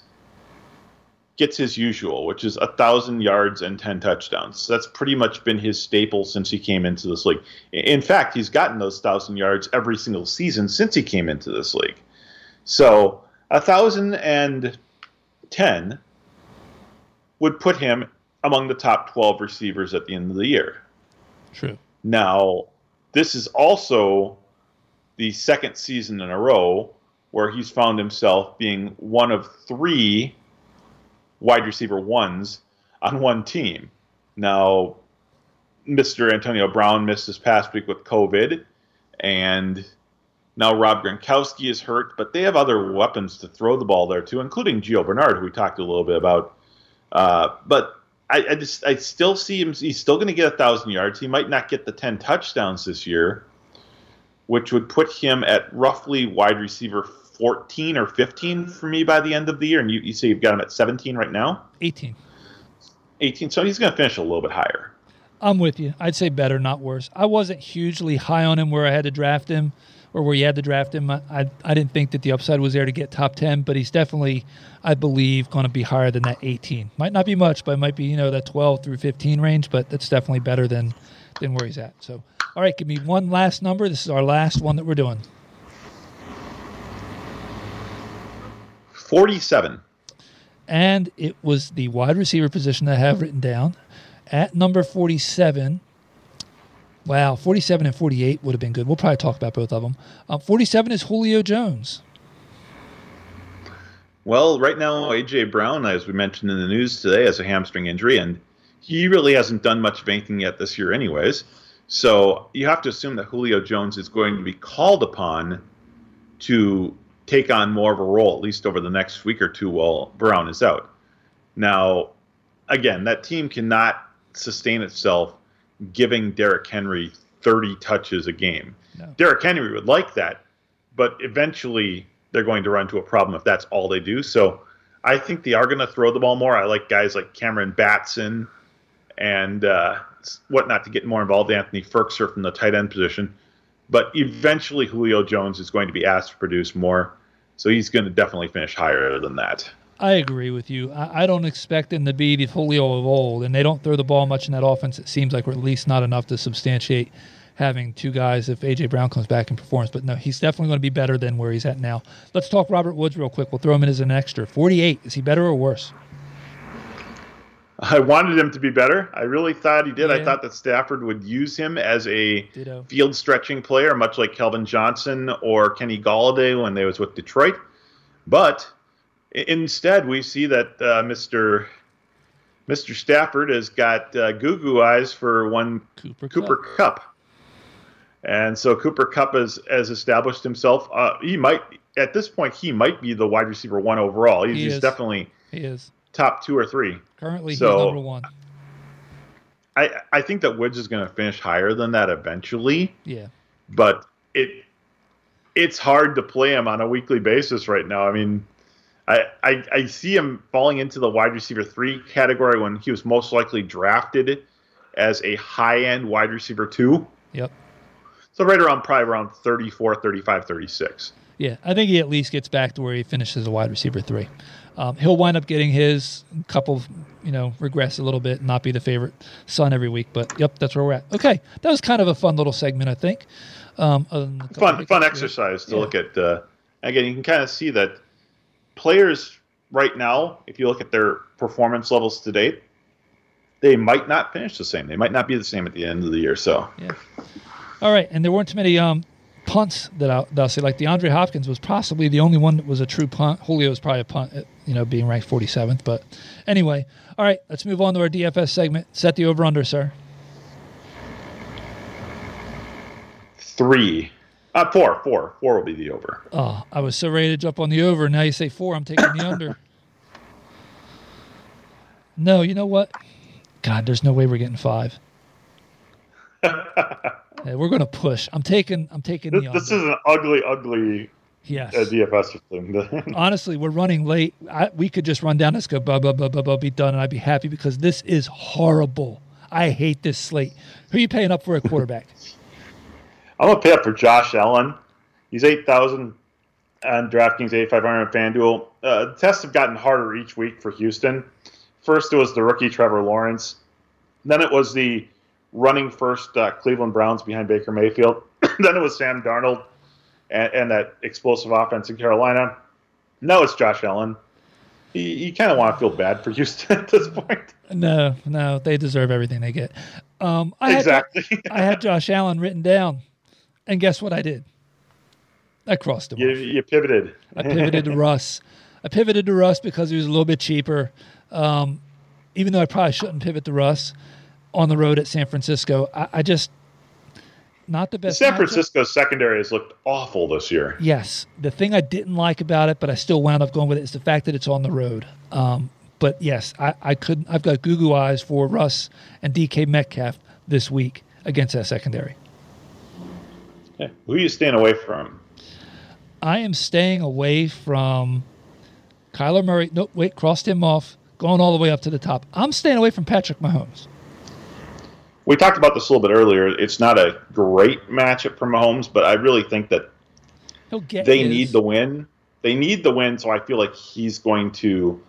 gets his usual, which is a thousand yards and ten touchdowns. That's pretty much been his staple since he came into this league. In fact, he's gotten those thousand yards every single season since he came into this league. So a thousand and ten would put him among the top twelve receivers at the end of the year. True. Now, this is also the second season in a row where he's found himself being one of three wide receiver ones on one team. Now, Mr. Antonio Brown missed this past week with COVID, and now Rob Gronkowski is hurt, but they have other weapons to throw the ball there too, including Gio Bernard, who we talked a little bit about. Uh, but I, I, just I still see him. He's still going to get a thousand yards. He might not get the ten touchdowns this year, which would put him at roughly wide receiver 14 or 15 for me by the end of the year. And you, you say you've got him at 17 right now? 18. 18. So he's going to finish a little bit higher. I'm with you. I'd say better, not worse. I wasn't hugely high on him where I had to draft him or where you had to draft him. I, I, didn't think that the upside was there to get top 10, but he's definitely, I believe, going to be higher than that 18. Might not be much, but it might be, you know, that 12 through 15 range, but that's definitely better than, than where he's at. So, all right, give me one last number. This is our last one that we're doing. 47. And it was the wide receiver position that I have written down. At number 47, wow, 47 and 48 would have been good. We'll probably talk about both of them. Um, 47 is Julio Jones. Well, right now, A.J. Brown, as we mentioned in the news today, has a hamstring injury, and he really hasn't done much of anything yet this year, anyways. So you have to assume that Julio Jones is going to be called upon to take on more of a role, at least over the next week or two while Brown is out. Now, again, that team cannot sustain itself giving Derrick Henry 30 touches a game. No. Derrick Henry would like that, but eventually they're going to run into a problem if that's all they do. So I think they are going to throw the ball more. I like guys like Cameron Batson and uh, whatnot to get more involved. Anthony Firkser from the tight end position. But eventually, Julio Jones is going to be asked to produce more. So he's going to definitely finish higher than that. I agree with you. I, I, don't expect them to be the Julio of old, and they don't throw the ball much in that offense. It seems like, or at least not enough to substantiate having two guys if AJ Brown comes back and performs. But no, he's definitely going to be better than where he's at now. Let's talk Robert Woods real quick. We'll throw him in as an extra. Forty-eight. Is he better or worse? I wanted him to be better. I really thought he did. Yeah. I thought that Stafford would use him as a Ditto. field stretching player, much like Calvin Johnson or Kenny Golladay when they was with Detroit. But instead, we see that uh, Mr. Mr. Stafford has got uh, goo goo eyes for one Cooper, Cooper Kupp. Kupp. And so Cooper Kupp has, has established himself. Uh, he might, at this point, he might be the wide receiver one overall. He's, he he's definitely he is top two or three. Currently, so, he's number one. I I think that Woods is going to finish higher than that eventually. Yeah. But it it's hard to play him on a weekly basis right now. I mean, I, I, I see him falling into the wide receiver three category when he was most likely drafted as a high end wide receiver two. Yep. So right around probably around 34, 35, 36. Yeah, I think he at least gets back to where he finishes a wide receiver three. Um, he'll wind up getting his couple, you know, regress a little bit and not be the favorite son every week. But yep, that's where we're at. Okay, that was kind of a fun little segment, I think. Um, fun, fun exercise to yeah. look at. Uh, again, you can kind of see that players right now, if you look at their performance levels to date, they might not finish the same. They might not be the same at the end of the year. So, yeah. All right, and there weren't too many um, punts that I'll, that I'll, say. Like DeAndre Hopkins was possibly the only one that was a true punt. Julio was probably a punt, uh, you know, being ranked 47th. But anyway, all right, let's move on to our DFS segment. Set the over under, sir. Three. Uh, four, four, four will be the over. Oh, I was so ready to jump on the over. Now you say four. I'm taking the under. <laughs> No, you know what? God, there's no way we're getting five. <laughs> Yeah, we're going to push. I'm taking. I'm taking this, the. This is an ugly, ugly. Yes. Uh, DFS thing. <laughs> Honestly, we're running late. I, we could just run down this, go blah blah blah blah blah, be done, and I'd be happy because this is horrible. I hate this slate. Who are you paying up for a quarterback? I'm gonna pay up for Josh Allen. He's eight thousand on DraftKings, eighty five hundred on FanDuel. Uh, tests have gotten harder each week for Houston. First, it was the rookie Trevor Lawrence. Then it was the running first uh, Cleveland Browns behind Baker Mayfield. <coughs> then it was Sam Darnold and, and, that explosive offense in Carolina. Now it's Josh Allen. You, you kind of want to feel bad for Houston <laughs> at this point. No, no, they deserve everything they get. Um, I exactly. Had, I had Josh Allen written down, and guess what I did? I crossed him. You, you pivoted. I pivoted to <laughs> Russ. I pivoted to Russ because he was a little bit cheaper. Um, even though I probably shouldn't pivot to Russ on the road at San Francisco, I, I just not the best. San Francisco secondary has looked awful this year. Yes, the thing I didn't like about it, but I still wound up going with it, is the fact that it's on the road. Um, but yes, I, I couldn't. I've got Google eyes for Russ and DK Metcalf this week against that secondary. <laughs> Who are you staying away from? I am staying away from Kyler Murray. No, wait, crossed him off, going all the way up to the top. I'm staying away from Patrick Mahomes. We talked about this a little bit earlier. It's not a great matchup for Mahomes, but I really think that they his. need the win. They need the win, so I feel like he's going to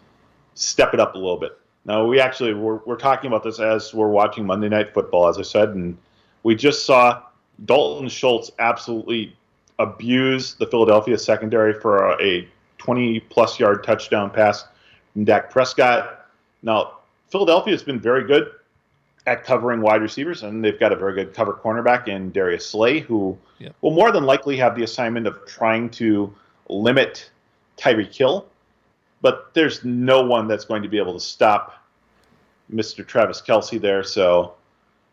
step it up a little bit. Now, we actually we're, we're talking about this as we're watching Monday Night Football, as I said, and we just saw Dalton Schultz absolutely abused the Philadelphia secondary for a, a 20 plus yard touchdown pass from Dak Prescott. Now, Philadelphia has been very good at covering wide receivers, and they've got a very good cover cornerback in Darius Slay, who yep. will more than likely have the assignment of trying to limit Tyreek Hill. But there's no one that's going to be able to stop Mr. Travis Kelce there. So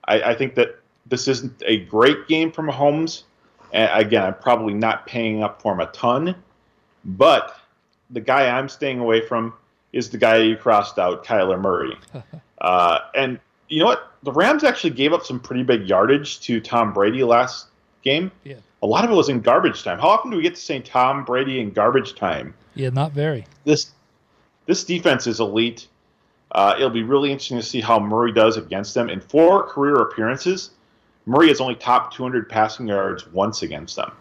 I, I think that this isn't a great game from Mahomes. And again, I'm probably not paying up for him a ton, but the guy I'm staying away from is the guy you crossed out, Kyler Murray. <laughs> uh, and you know what? The Rams actually gave up some pretty big yardage to Tom Brady last game. Yeah. A lot of it was in garbage time. How often do we get to say Tom Brady in garbage time? Yeah, not very. This this defense is elite. Uh, it'll be really interesting to see how Murray does against them. In four career appearances, Murray has only topped 200 passing yards once against them.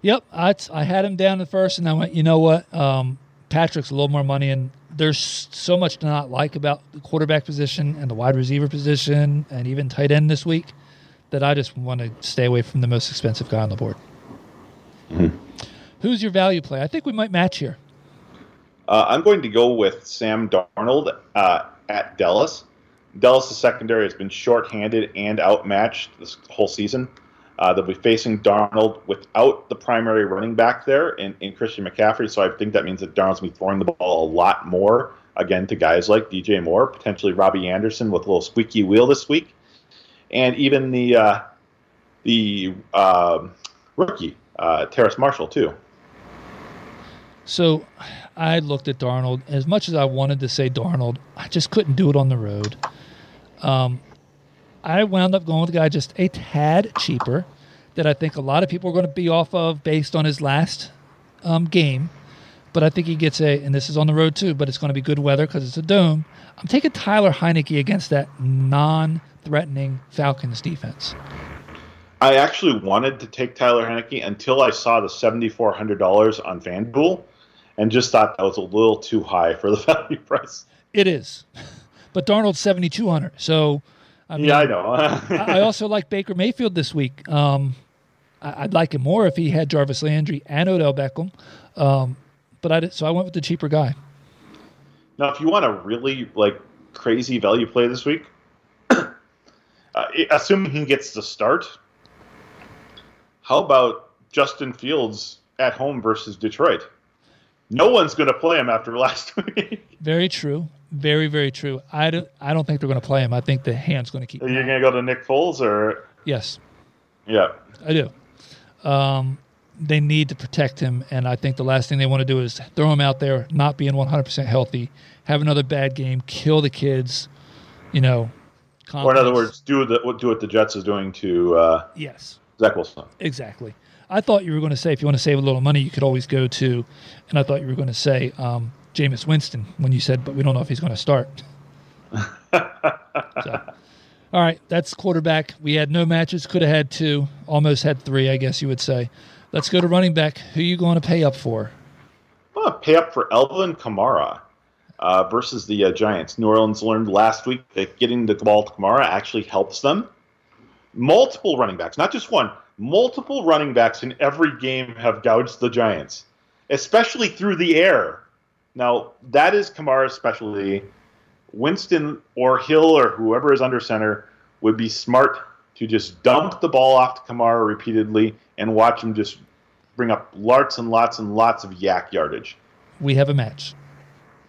yep, I, I had him down at first, and I went, you know what? Um, Patrick's a little more money, and there's so much to not like about the quarterback position and the wide receiver position and even tight end this week that I just want to stay away from the most expensive guy on the board. Mm-hmm. Who's your value play? I think we might match here. Uh, I'm going to go with Sam Darnold uh, at Dallas. Dallas' secondary has been shorthanded and outmatched this whole season. Uh, they'll be facing Darnold without the primary running back there in, in Christian McCaffrey, so I think that means that Darnold's going to be throwing the ball a lot more, again, to guys like DJ Moore, potentially Robbie Anderson with a little squeaky wheel this week, and even the uh, the uh, rookie, uh, Terrace Marshall, too. So I looked at Darnold. As much as I wanted to say Darnold, I just couldn't do it on the road. Um, I wound up going with a guy just a tad cheaper that I think a lot of people are going to be off of based on his last um, game. But I think he gets a, and this is on the road too, but it's going to be good weather because it's a dome. I'm taking Tyler Heinicke against that non threatening Falcons defense. I actually wanted to take Tyler Heinicke until I saw the $7,400 on FanDuel and just thought that was a little too high for the <laughs> value price. It is. But Darnold's 7,200. So, I mean, yeah, I know. <laughs> I also like Baker Mayfield this week. Um, I'd like him more if he had Jarvis Landry and Odell Beckham. Um, but I did, so I went with the cheaper guy. Now, if you want a really like crazy value play this week, <clears throat> uh, assuming he gets the start, how about Justin Fields at home versus Detroit? No one's going to play him after <laughs> last week. Very true. Very, very true. I don't. I don't think they're going to play him. I think the hand's going to keep. Are you going to go to Nick Foles or? Yes. Yeah. I do. Um, they need to protect him, and I think the last thing they want to do is throw him out there, not being 100% healthy, have another bad game, kill the kids. You know. Or in other words, do the do what the Jets is doing to. Uh, yes. Zach Wilson. Exactly. I thought you were going to say if you want to save a little money, you could always go to, and I thought you were going to say um, Jameis Winston when you said, but we don't know if he's going to start. <laughs> so, All right, that's quarterback. We had no matches, could have had two, almost had three, I guess you would say. Let's go to running back. Who are you going to pay up for? I'm going to pay up for Alvin Kamara uh, versus the uh, Giants. New Orleans learned last week that getting the ball to Kamara actually helps them. Multiple running backs, not just one, multiple running backs in every game have gouged the Giants, especially through the air. Now, that is Kamara's specialty. Winston or Hill or whoever is under center would be smart to just dump the ball off to Kamara repeatedly and watch him just bring up lots and lots and lots of YAC yardage. We have a match.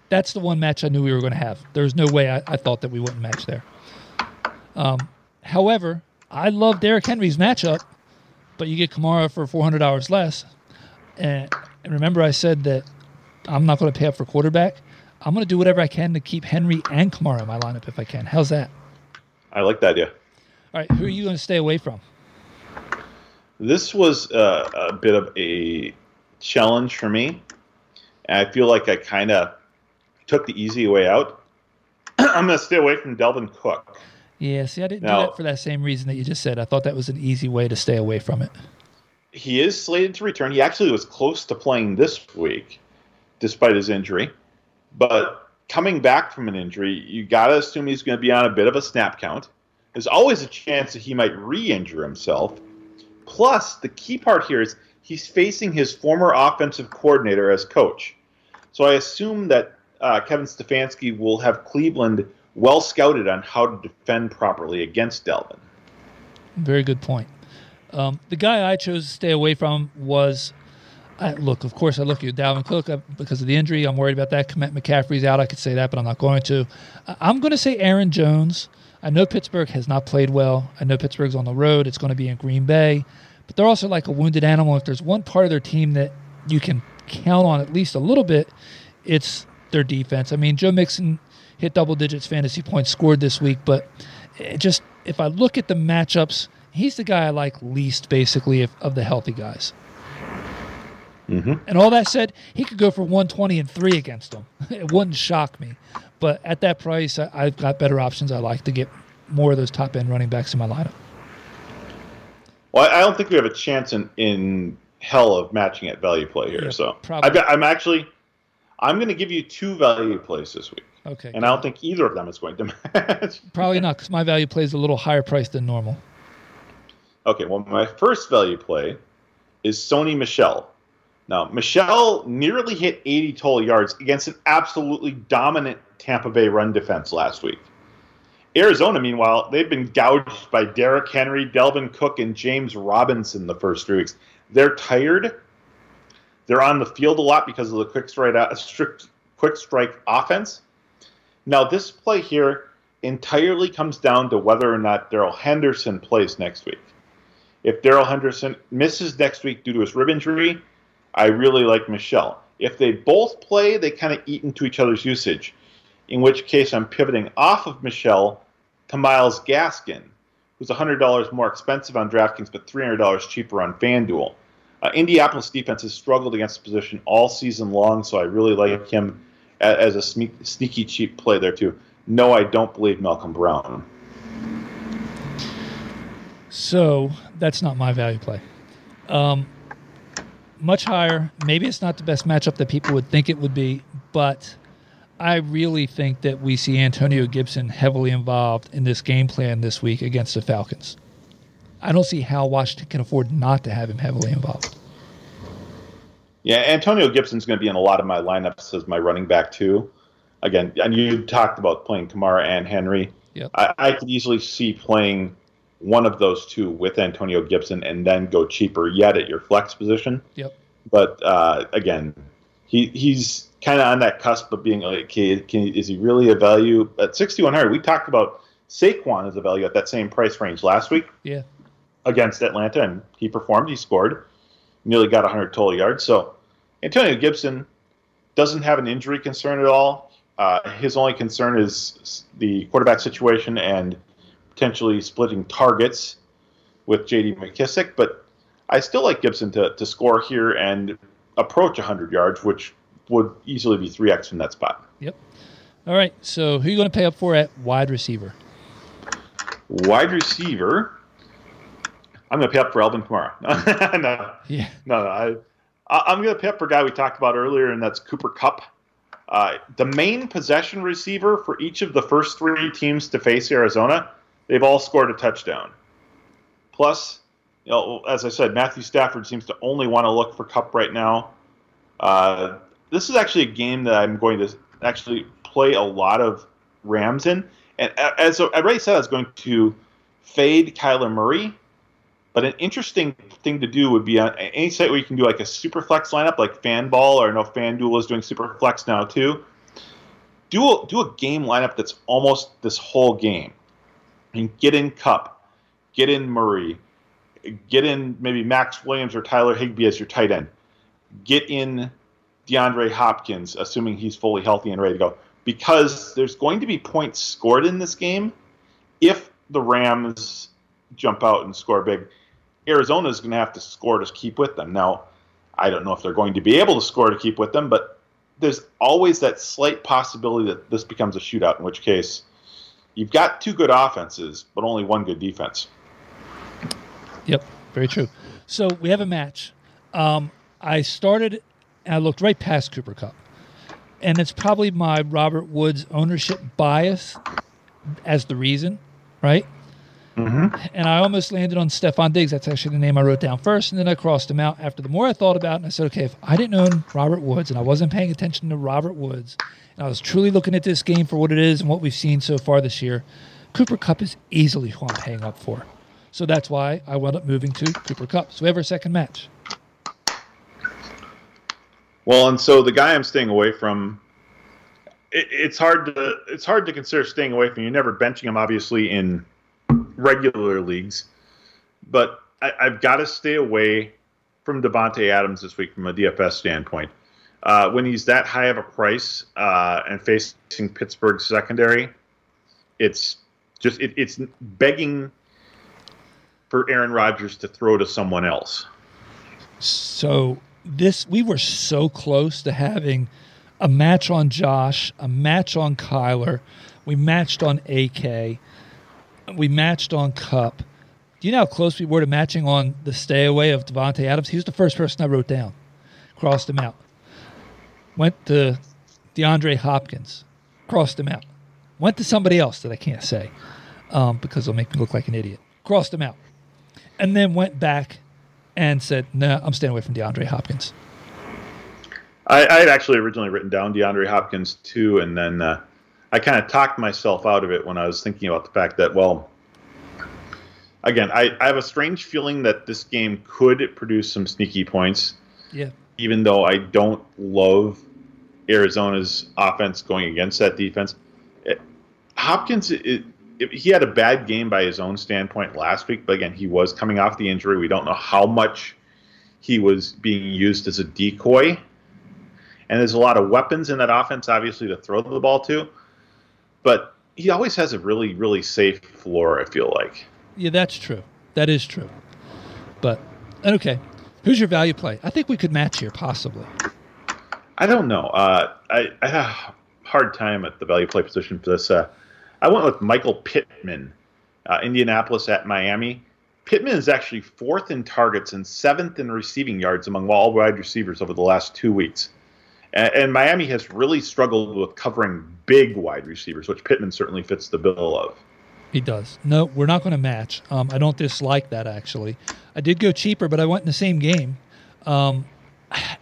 That's the one match I knew we were going to have. There's no way I, I, thought that we wouldn't match there. Um, however, I love Derrick Henry's matchup, but you get Kamara for $400 less. And, and remember, I said that I'm not going to pay up for quarterback. I'm going to do whatever I can to keep Henry and Kamara in my lineup if I can. How's that? I like that idea. All right, who are you going to stay away from? This was uh, a bit of a challenge for me. And I feel like I kind of took the easy way out. <clears throat> I'm going to stay away from Dalvin Cook. Yeah, see, I didn't now, do that for that same reason that you just said. I thought that was an easy way to stay away from it. He is slated to return. He actually was close to playing this week, despite his injury. But coming back from an injury, you got to assume he's going to be on a bit of a snap count. There's always a chance that he might re injure himself. Plus, the key part here is he's facing his former offensive coordinator as coach. So I assume that uh, Kevin Stefanski will have Cleveland well scouted on how to defend properly against Dalvin. Very good point. Um, the guy I chose to stay away from was I, look, of course, I look at Dalvin Cook uh, because of the injury. I'm worried about that. Commit McCaffrey's out. I could say that, but I'm not going to. I'm going to say Aaron Jones. I know Pittsburgh has not played well. I know Pittsburgh's on the road. It's going to be in Green Bay, but they're also like a wounded animal. If there's one part of their team that you can count on at least a little bit, it's their defense. I mean, Joe Mixon hit double digits fantasy points scored this week, but just if I look at the matchups, he's the guy I like least basically of, of the healthy guys. Mm-hmm. And all that said, he could go for 120 and three against them. <laughs> It wouldn't shock me. But at that price, I, have got better options. I like to get more of those top end running backs in my lineup. Well, I don't think we have a chance in, in hell of matching at value play here. Yeah, so probably. i am actually, I'm going to give you two value plays this week. Okay. And I don't think either of them is going to <laughs> match. Probably not, because my value play is a little higher price than normal. Okay. Well, my first value play is Sony Michel. Now, Michel nearly hit 80 total yards against an absolutely dominant Tampa Bay run defense last week. Arizona, meanwhile, they've been gouged by Derrick Henry, Dalvin Cook, and James Robinson the first three weeks. They're tired. They're on the field a lot because of the quick strike, uh, quick strike offense. Now, this play here entirely comes down to whether or not Darrell Henderson plays next week. If Darrell Henderson misses next week due to his rib injury, I really like Michel. If they both play, they kind of eat into each other's usage, in which case I'm pivoting off of Michel to Myles Gaskin, who's $100 more expensive on DraftKings but $300 cheaper on FanDuel. Uh, Indianapolis defense has struggled against the position all season long, so I really like him as a sneaky cheap play there too. No, I don't believe Malcolm Brown. So that's not my value play. Um, much higher. Maybe it's not the best matchup that people would think it would be, but I really think that we see Antonio Gibson heavily involved in this game plan this week against the Falcons. I don't see how Washington can afford not to have him heavily involved. Yeah, Antonio Gibson's going to be in a lot of my lineups as my running back too. Again, and you talked about playing Kamara and Henry. Yep. I, I could easily see playing one of those two with Antonio Gibson and then go cheaper yet at your flex position. Yep. But uh, again, he he's kind of on that cusp of being like, okay, can, is he really a value at 6100? We talked about Saquon as a value at that same price range last week. Yeah. Against Atlanta, and he performed. He scored, nearly got 100 total yards. So Antonio Gibson doesn't have an injury concern at all. Uh, his only concern is the quarterback situation and potentially splitting targets with J.D. McKissic, but I still like Gibson to, to score here and approach 100 yards, which would easily be 3x from that spot. Yep. All right. So who are you going to pay up for at wide receiver? Wide receiver. I'm going to pay up for Alvin Kamara. <laughs> no, Yeah. no, no. I, I- I'm going to pay up for a guy we talked about earlier, and that's Cooper Kupp. Uh, the main possession receiver for each of the first three teams to face Arizona, they've all scored a touchdown. Plus, you know, as I said, Matthew Stafford seems to only want to look for Kupp right now. Uh, this is actually a game that I'm going to actually play a lot of Rams in. And as I already said, I was going to fade Kyler Murray. But an interesting thing to do would be on any site where you can do like a super flex lineup, like Fanball, or I know FanDuel is doing super flex now too. Do a, do a game lineup that's almost this whole game. And get in Kupp, get in Murray, get in maybe Max Williams or Tyler Higbee as your tight end. Get in DeAndre Hopkins, assuming he's fully healthy and ready to go. Because there's going to be points scored in this game if the Rams jump out and score big. Arizona is going to have to score to keep with them. Now, I don't know if they're going to be able to score to keep with them, but there's always that slight possibility that this becomes a shootout, in which case you've got two good offenses, but only one good defense. Yep, very true. So we have a match. Um, I started and I looked right past Cooper Kupp. And it's probably my Robert Woods ownership bias as the reason, right? Mm-hmm. And I almost landed on Stefon Diggs. That's actually the name I wrote down first. And then I crossed him out after the more I thought about it. And I said, okay, if I didn't own Robert Woods and I wasn't paying attention to Robert Woods and I was truly looking at this game for what it is and what we've seen so far this year, Cooper Kupp is easily who I'm paying up for. So that's why I wound up moving to Cooper Kupp. So we have our second match. Well, and so the guy I'm staying away from it's hard to it's hard to consider staying away from. You're never benching him, obviously, in regular leagues, but I, I've got to stay away from Davante Adams this week from a DFS standpoint. Uh, when he's that high of a price uh, and facing Pittsburgh secondary, it's just it, it's begging for Aaron Rodgers to throw to someone else. So this we were so close to having a match on Josh, a match on Kyler. We matched on AK. We matched on Kupp. Do you know how close we were to matching on the stay away of Davante Adams? He was the first person I wrote down. Crossed him out. Went to DeAndre Hopkins. Crossed him out. Went to somebody else that I can't say um, because it'll make me look like an idiot. Crossed him out. And then went back and said, "No, I'm staying away from DeAndre Hopkins." I, I had actually originally written down DeAndre Hopkins too, and then uh, I kind of talked myself out of it when I was thinking about the fact that, well, again, I, I have a strange feeling that this game could produce some sneaky points, Yeah, even though I don't love Arizona's offense going against that defense. It, Hopkins, it, it, he had a bad game by his own standpoint last week, but again, he was coming off the injury. We don't know how much he was being used as a decoy. And there's a lot of weapons in that offense, obviously, to throw the ball to. But he always has a really, really safe floor, I feel like. yeah, that's true. That is true. But okay, who's your value play? I think we could match here, possibly. I don't know. Uh, I, I had a hard time at the value play position for this. Uh, I went with Michael Pittman, uh, Indianapolis at Miami. Pittman is actually fourth in targets and seventh in receiving yards among all wide receivers over the last two weeks. And, and Miami has really struggled with covering big wide receivers, which Pittman certainly fits the bill of. He does. No, we're not going to match. Um, I don't dislike that actually. I did go cheaper, but I went in the same game. Um,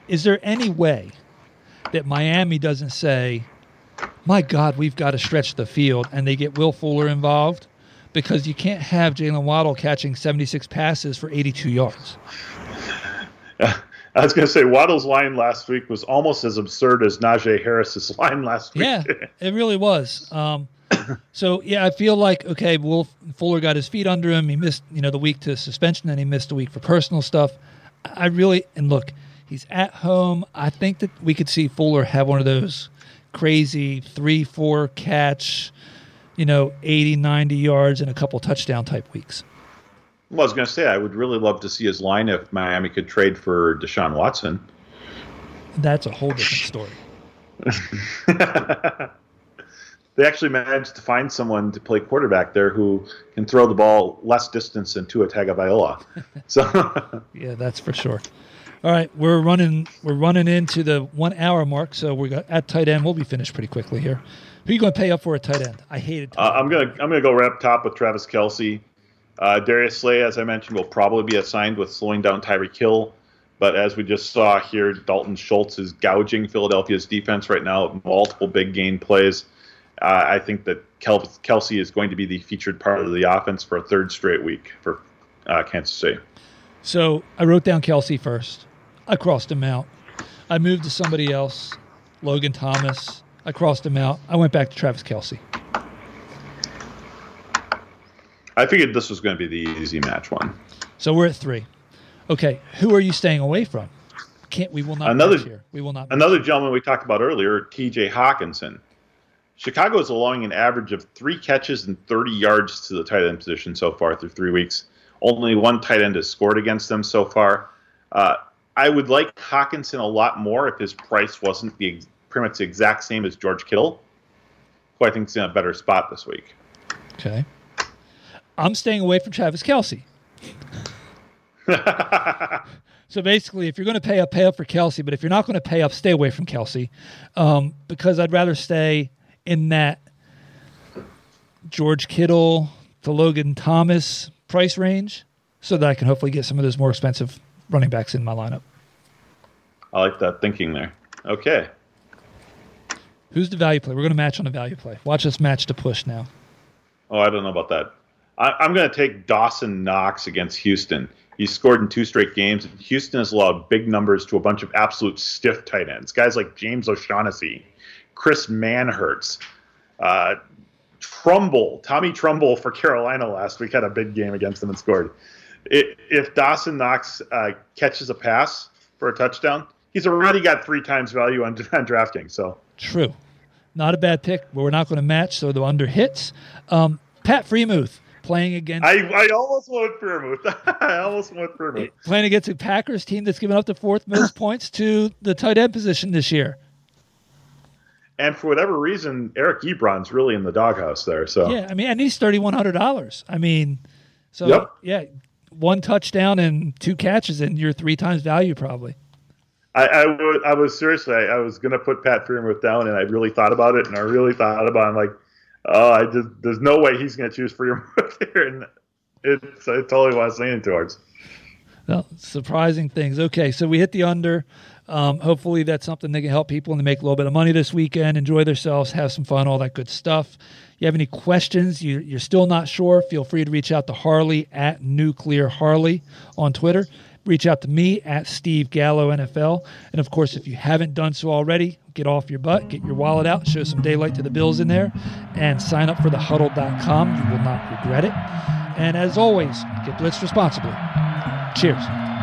is there any way that Miami doesn't say, "My God, we've got to stretch the field," and they get Will Fuller involved? Because you can't have Jaylen Waddle catching 76 passes for 82 yards. <laughs> I was going to say Waddle's line last week was almost as absurd as Najee Harris's <laughs> line last week. Yeah, <laughs> it really was. Um, so yeah, I feel like okay, Will Fuller got his feet under him. He missed you know the week to suspension, and he missed a week for personal stuff. I really and look, he's at home. I think that we could see Fuller have one of those crazy three, four catch, you know, 80, 90 yards and a couple touchdown type weeks. Well, I was going to say I would really love to see his line if Miami could trade for Deshaun Watson. That's a whole different story. <laughs> they actually managed to find someone to play quarterback there who can throw the ball less distance than Tua Tagovailoa. <laughs> So yeah, that's for sure. All right, we're running we're running into the one hour mark, so we got at tight end. We'll be finished pretty quickly here. Who are you going to pay up for a tight end? I hated. Uh, I'm gonna I'm gonna go wrap top with Travis Kelce. Uh, Darius Slay, as I mentioned, will probably be assigned with slowing down Tyreek Hill. But as we just saw here, Dalton Schultz is gouging Philadelphia's defense right now. Multiple big gain plays. Uh, I think that Kel- Kelce is going to be the featured part of the offense for a third straight week for uh, Kansas City. So I wrote down Kelce first. I crossed him out. I moved to somebody else, Logan Thomas. I crossed him out. I went back to Travis Kelce. I figured this was going to be the easy match one. So we're at three. Okay, who are you staying away from? Can't we will not Another- here. We will not. Another gentleman we talked about earlier, T.J. Hockenson. Chicago is allowing an average of three catches and 30 yards to the tight end position so far through three weeks. Only one tight end has scored against them so far. Uh, I would like Hockenson a lot more if his price wasn't the pretty much the exact same as George Kittle, who I think is in a better spot this week. Okay. I'm staying away from Travis Kelce. <laughs> So basically, if you're going to pay up, pay up for Kelce. But if you're not going to pay up, stay away from Kelce, um, because I'd rather stay in that George Kittle to Logan Thomas price range, so that I can hopefully get some of those more expensive running backs in my lineup. I like that thinking there. Okay. Who's the value play? We're going to match on a value play. Watch us match to push now. Oh, I don't know about that. I, I'm going to take Dawson Knox against Houston. He's scored in two straight games. Houston has allowed big numbers to a bunch of absolute stiff tight ends. Guys like James O'Shaughnessy, Chris Manhertz, uh, Tremble, Tommy Tremble for Carolina last week had a big game against them and scored. It, if Dawson Knox uh, catches a pass for a touchdown, he's already got three times value on, <laughs> on DraftKings. So True. Not a bad pick, but we're not going to match, so the under hits. Um, Pat Freiermuth playing against I, I almost went Freiermuth. <laughs> I almost went Freiermuth. playing against a Packers team that's given up the fourth most <laughs> points to the tight end position this year. And for whatever reason, Eric Ebron's really in the doghouse there. So Yeah, I mean, and he's thirty one hundred dollars. I mean, so Yep. yeah, one touchdown and two catches, and you're three times value probably. I, I, would, I was seriously, I, I was going to put Pat Freiermuth down, and I really thought about it, and I really thought about it. I'm like, oh, I just, there's no way he's going to choose Freiermuth <laughs> here. And it's, totally what I was leaning towards. Well, surprising things. Okay, so we hit the under. Um, hopefully, that's something that can help people and they make a little bit of money this weekend, enjoy themselves, have some fun, all that good stuff. You have any questions? You, you're still not sure? Feel free to reach out to Harley at Nuclear Harley on Twitter. Reach out to me at Steve Gallo NFL. And of course, if you haven't done so already, get off your butt, get your wallet out, show some daylight to the Bills in there, and sign up for thehuddle.com. You will not regret it. And as always, get blitzed responsibly. Cheers.